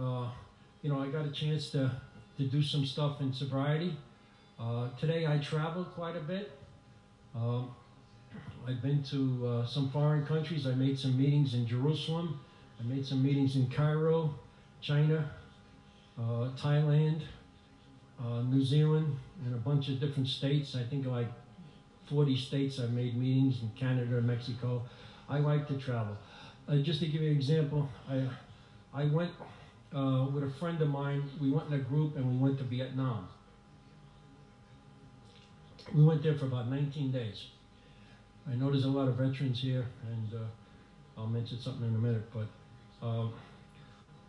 uh, you know, I got a chance to to do some stuff in sobriety. Uh, today I traveled quite a bit. Um, I've been to uh, some foreign countries. I made some meetings in Jerusalem. I made some meetings in Cairo, China, uh, Thailand, uh, New Zealand, and a bunch of different states. I think like 40 states I've made meetings in Canada, and Mexico. I like to travel. Uh, just to give you an example, I, I went uh, with a friend of mine. We went in a group and we went to Vietnam. We went there for about 19 days. I know there's a lot of veterans here, and uh, I'll mention something in a minute. But um,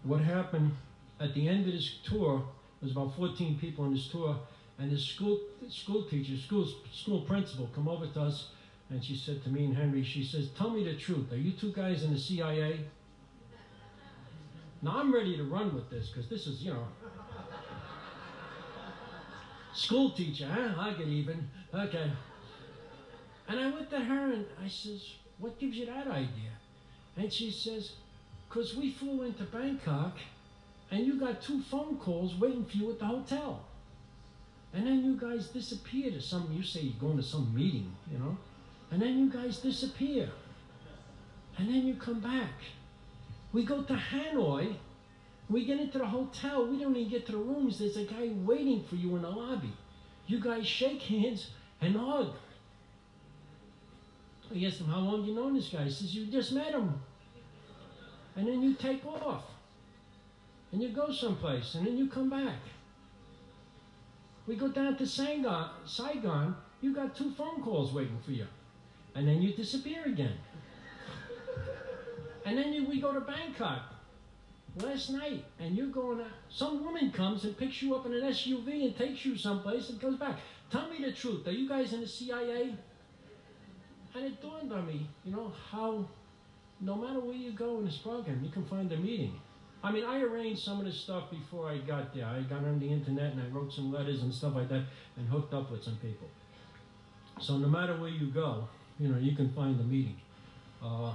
what happened at the end of this tour, there's about 14 people on this tour, and this school school teacher, school school principal, come over to us, and she said to me and Henry, she says, "Tell me the truth. Are you two guys in the CIA?" Now I'm ready to run with this because this is, you know, school teacher, huh? I get even. Okay. And I went to her and I says, what gives you that idea? And she says, because we flew into Bangkok and you got two phone calls waiting for you at the hotel. And then you guys disappear to some, you say you're going to some meeting, you know, and then you guys disappear. And then you come back. We go to Hanoi. We get into the hotel. We don't even get to the rooms. There's a guy waiting for you in the lobby. You guys shake hands and hug. I asked him, How long you known this guy? He says, You just met him. And then you take off. And you go someplace. And then you come back. We go down to Saigon. Saigon. You got two phone calls waiting for you. And then you disappear again. And then we go to Bangkok. last night, and you're going out. Some woman comes and picks you up in an SUV and takes you someplace and comes back. Tell me the truth. Are you guys in the CIA? And it dawned on me, you know, how no matter where you go in this program, you can find a meeting. I mean, I arranged some of this stuff before I got there. I got on the internet and I wrote some letters and stuff like that and hooked up with some people. So no matter where you go, you know, you can find a meeting. Uh,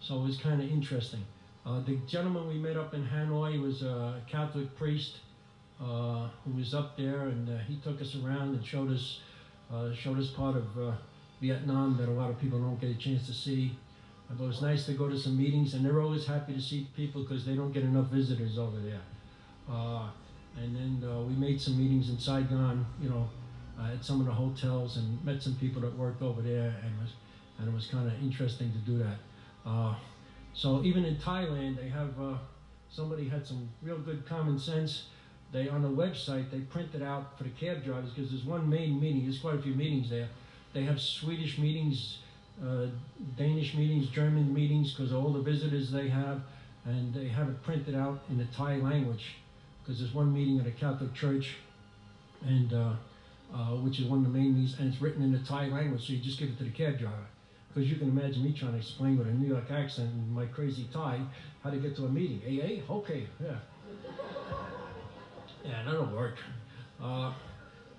so it was kind of interesting. Uh, the gentleman we met up in Hanoi was a Catholic priest uh, who was up there, and uh, he took us around and showed us uh, showed us part of uh, Vietnam that a lot of people don't get a chance to see. It was nice to go to some meetings, and they're always happy to see people because they don't get enough visitors over there. Uh, and then we made some meetings in Saigon, you know, at some of the hotels, and met some people that worked over there, and was and it was kind of interesting to do that. Uh, so even in Thailand, they have uh, somebody had some real good common sense. They on the website they printed out for the cab drivers because there's one main meeting. There's quite a few meetings there. They have Swedish meetings, uh, Danish meetings, German meetings because all the visitors they have, and they have it printed out in the Thai language because there's one meeting at a Catholic church, and uh, uh, which is one of the main meetings, and it's written in the Thai language. So you just give it to the cab driver. Because you can imagine me trying to explain with a New York accent and my crazy Thai how to get to a meeting. AA? Okay, yeah. yeah, that'll work. Uh,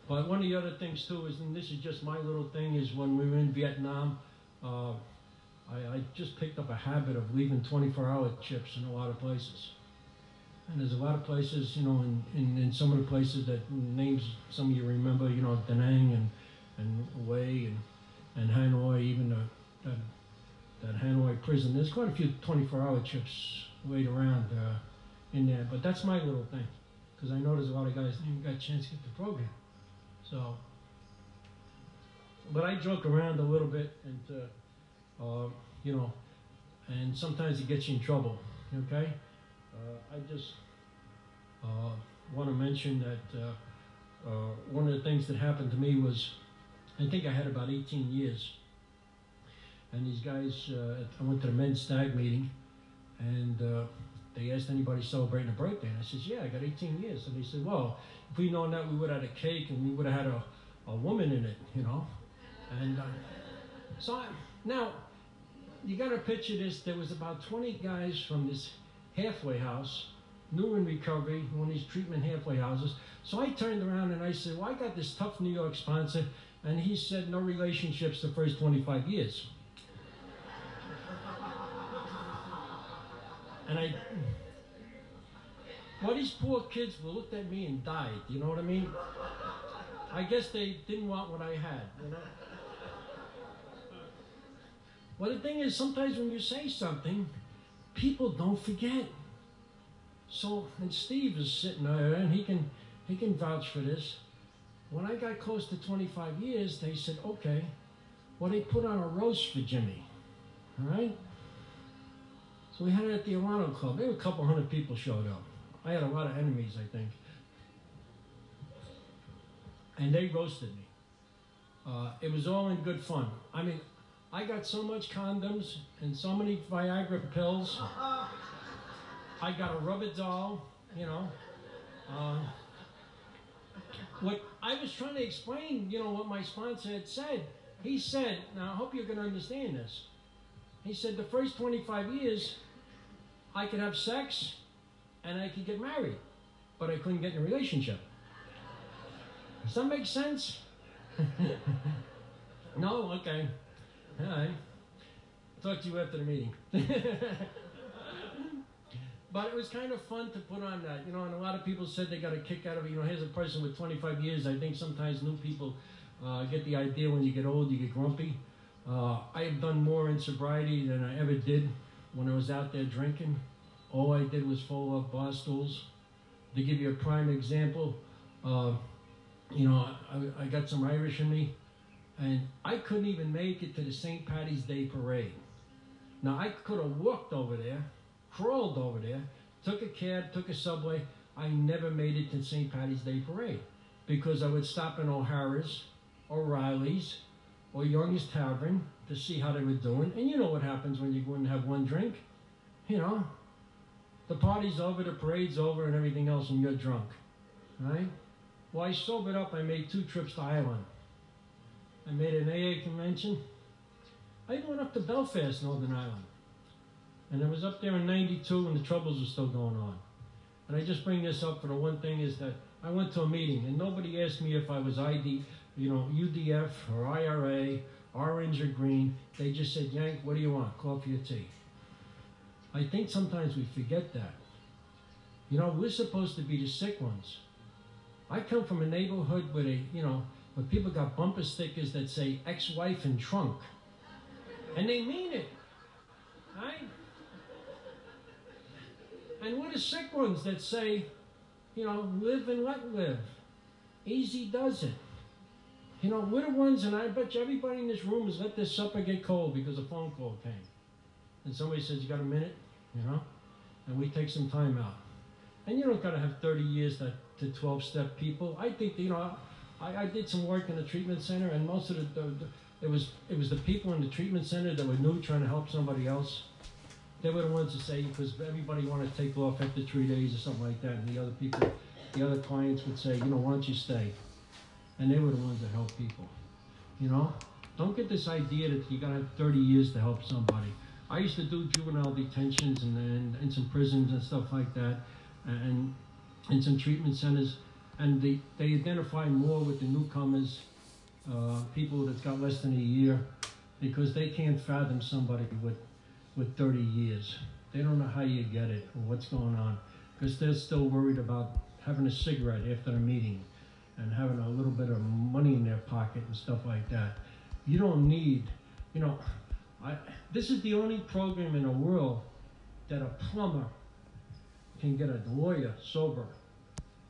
but one of the other things too is, and this is just my little thing, is when we were in Vietnam, uh, I, I, just picked up a habit of leaving 24-hour chips in a lot of places. And there's a lot of places, you know, in, in, in, some of the places that names some of you remember, you know, Da Nang and, and Hue and, and Hanoi, even the that, that Hanoi prison. There's quite a few 24-hour chips laid around uh, in there, but that's my little thing because I know there's a lot of guys that even got a chance to get the program. So, but I joke around a little bit, and uh, uh, you know, and sometimes it gets you in trouble. Okay, uh, I just uh, want to mention that one of the things that happened to me was, I think I had about 18 years and these guys, I went to the men's stag meeting, and they asked anybody celebrating a birthday. And I said, yeah, I got 18 years. And they said, well, if we'd known that, we would have had a cake and we would have had a, a woman in it, you know. And uh, so I, now, you got to picture this. There was about 20 guys from this halfway house, new in recovery, one of these treatment halfway houses. So I turned around and I said, well, I got this tough New York sponsor. And he said, no relationships the first 25 years. And I, well, these poor kids looked at me and died. You know what I mean? I guess they didn't want what I had. You know. Well, the thing is, sometimes when you say something, people don't forget. So, and Steve is sitting there, and he can he can vouch for this. When I got close to 25 years, they said, okay, well, they put on a roast for Jimmy. All right? So we had it at the Alano Club. Maybe a couple hundred people showed up. I had a lot of enemies, I think. And they roasted me. Uh, it was all in good fun. I mean, I got so much condoms and so many Viagra pills. I got a rubber doll, you know. Uh, what I was trying to explain, you know, what my sponsor had said. He said, now I hope you're going to understand this. He said the first 25 years, I could have sex and I could get married, but I couldn't get in a relationship. Does that make sense? (laughs) no? Okay. Right. Talk to you after the meeting. (laughs) but it was kind of fun to put on that, you know, and a lot of people said they got a kick out of it. You know, here's a person with 25 years. I think sometimes new people uh, get the idea when you get old, you get grumpy. Uh, I have done more in sobriety than I ever did when I was out there drinking. All I did was follow up bar stools. To give you a prime example, uh, you know, I, I got some Irish in me, and I couldn't even make it to the St. Patty's Day parade. Now, I could have walked over there, crawled over there, took a cab, took a subway. I never made it to St. Patty's Day parade because I would stop in O'Hara's, O'Reilly's, or Young's Tavern to see how they were doing. And you know what happens when you go and have one drink. You know, the party's over, the parade's over, and everything else, and you're drunk, right? Well, I sobered up. I made two trips to Ireland. I made an AA convention. I even went up to Belfast, Northern Ireland. And I was up there in 92 when the troubles were still going on. And I just bring this up for the one thing is that I went to a meeting and nobody asked me if I was ID, you know, UVF or IRA, orange or green. They just said, Yank, what do you want, coffee or tea? I think sometimes we forget that. You know, we're supposed to be the sick ones. I come from a neighborhood where they, you know, where people got bumper stickers that say ex-wife and trunk. And they mean it. Right? And we're sick ones that say, you know, live and let live. Easy does it. You know, we're the ones, and I bet you everybody in this room has let this supper get cold because a phone call came. And somebody says, You got a minute? You know? And we take some time out. And you don't got to have 30 years to 12 step people. I think, you know, I, I did some work in the treatment center, and most of the, the, the it was it was the people in the treatment center that were new trying to help somebody else. They were the ones to say because everybody wanted to take off after three days or something like that, and the other people, the other clients would say, you know, why don't you stay? And they were the ones that helped people. You know, don't get this idea that you gotta have 30 years to help somebody. I used to do juvenile detentions and, and, and some prisons and stuff like that, and in some treatment centers, and they, they identify more with the newcomers, uh, people that's got less than a year, because they can't fathom somebody with, with 30 years. They don't know how you get it or what's going on, because they're still worried about having a cigarette after a meeting and having a little bit of money in their pocket and stuff like that. You don't need, you know, I, this is the only program in the world that a plumber can get a lawyer sober.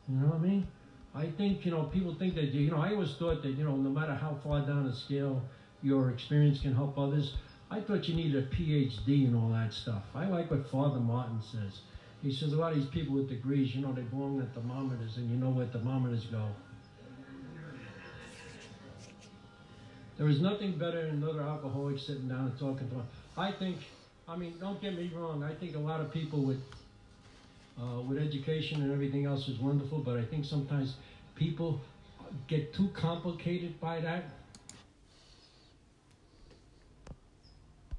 You know what I mean? I think, you know, people think that, you know, I always thought that, you know, no matter how far down the scale your experience can help others, I thought you needed a PhD and all that stuff. I like what Father Martin says. He says a lot of these people with degrees, you know, they belong at thermometers and you know where thermometers go. There is nothing better than another alcoholic sitting down and talking to him. I think, I mean, don't get me wrong, I think a lot of people with uh, with education and everything else is wonderful, but I think sometimes people get too complicated by that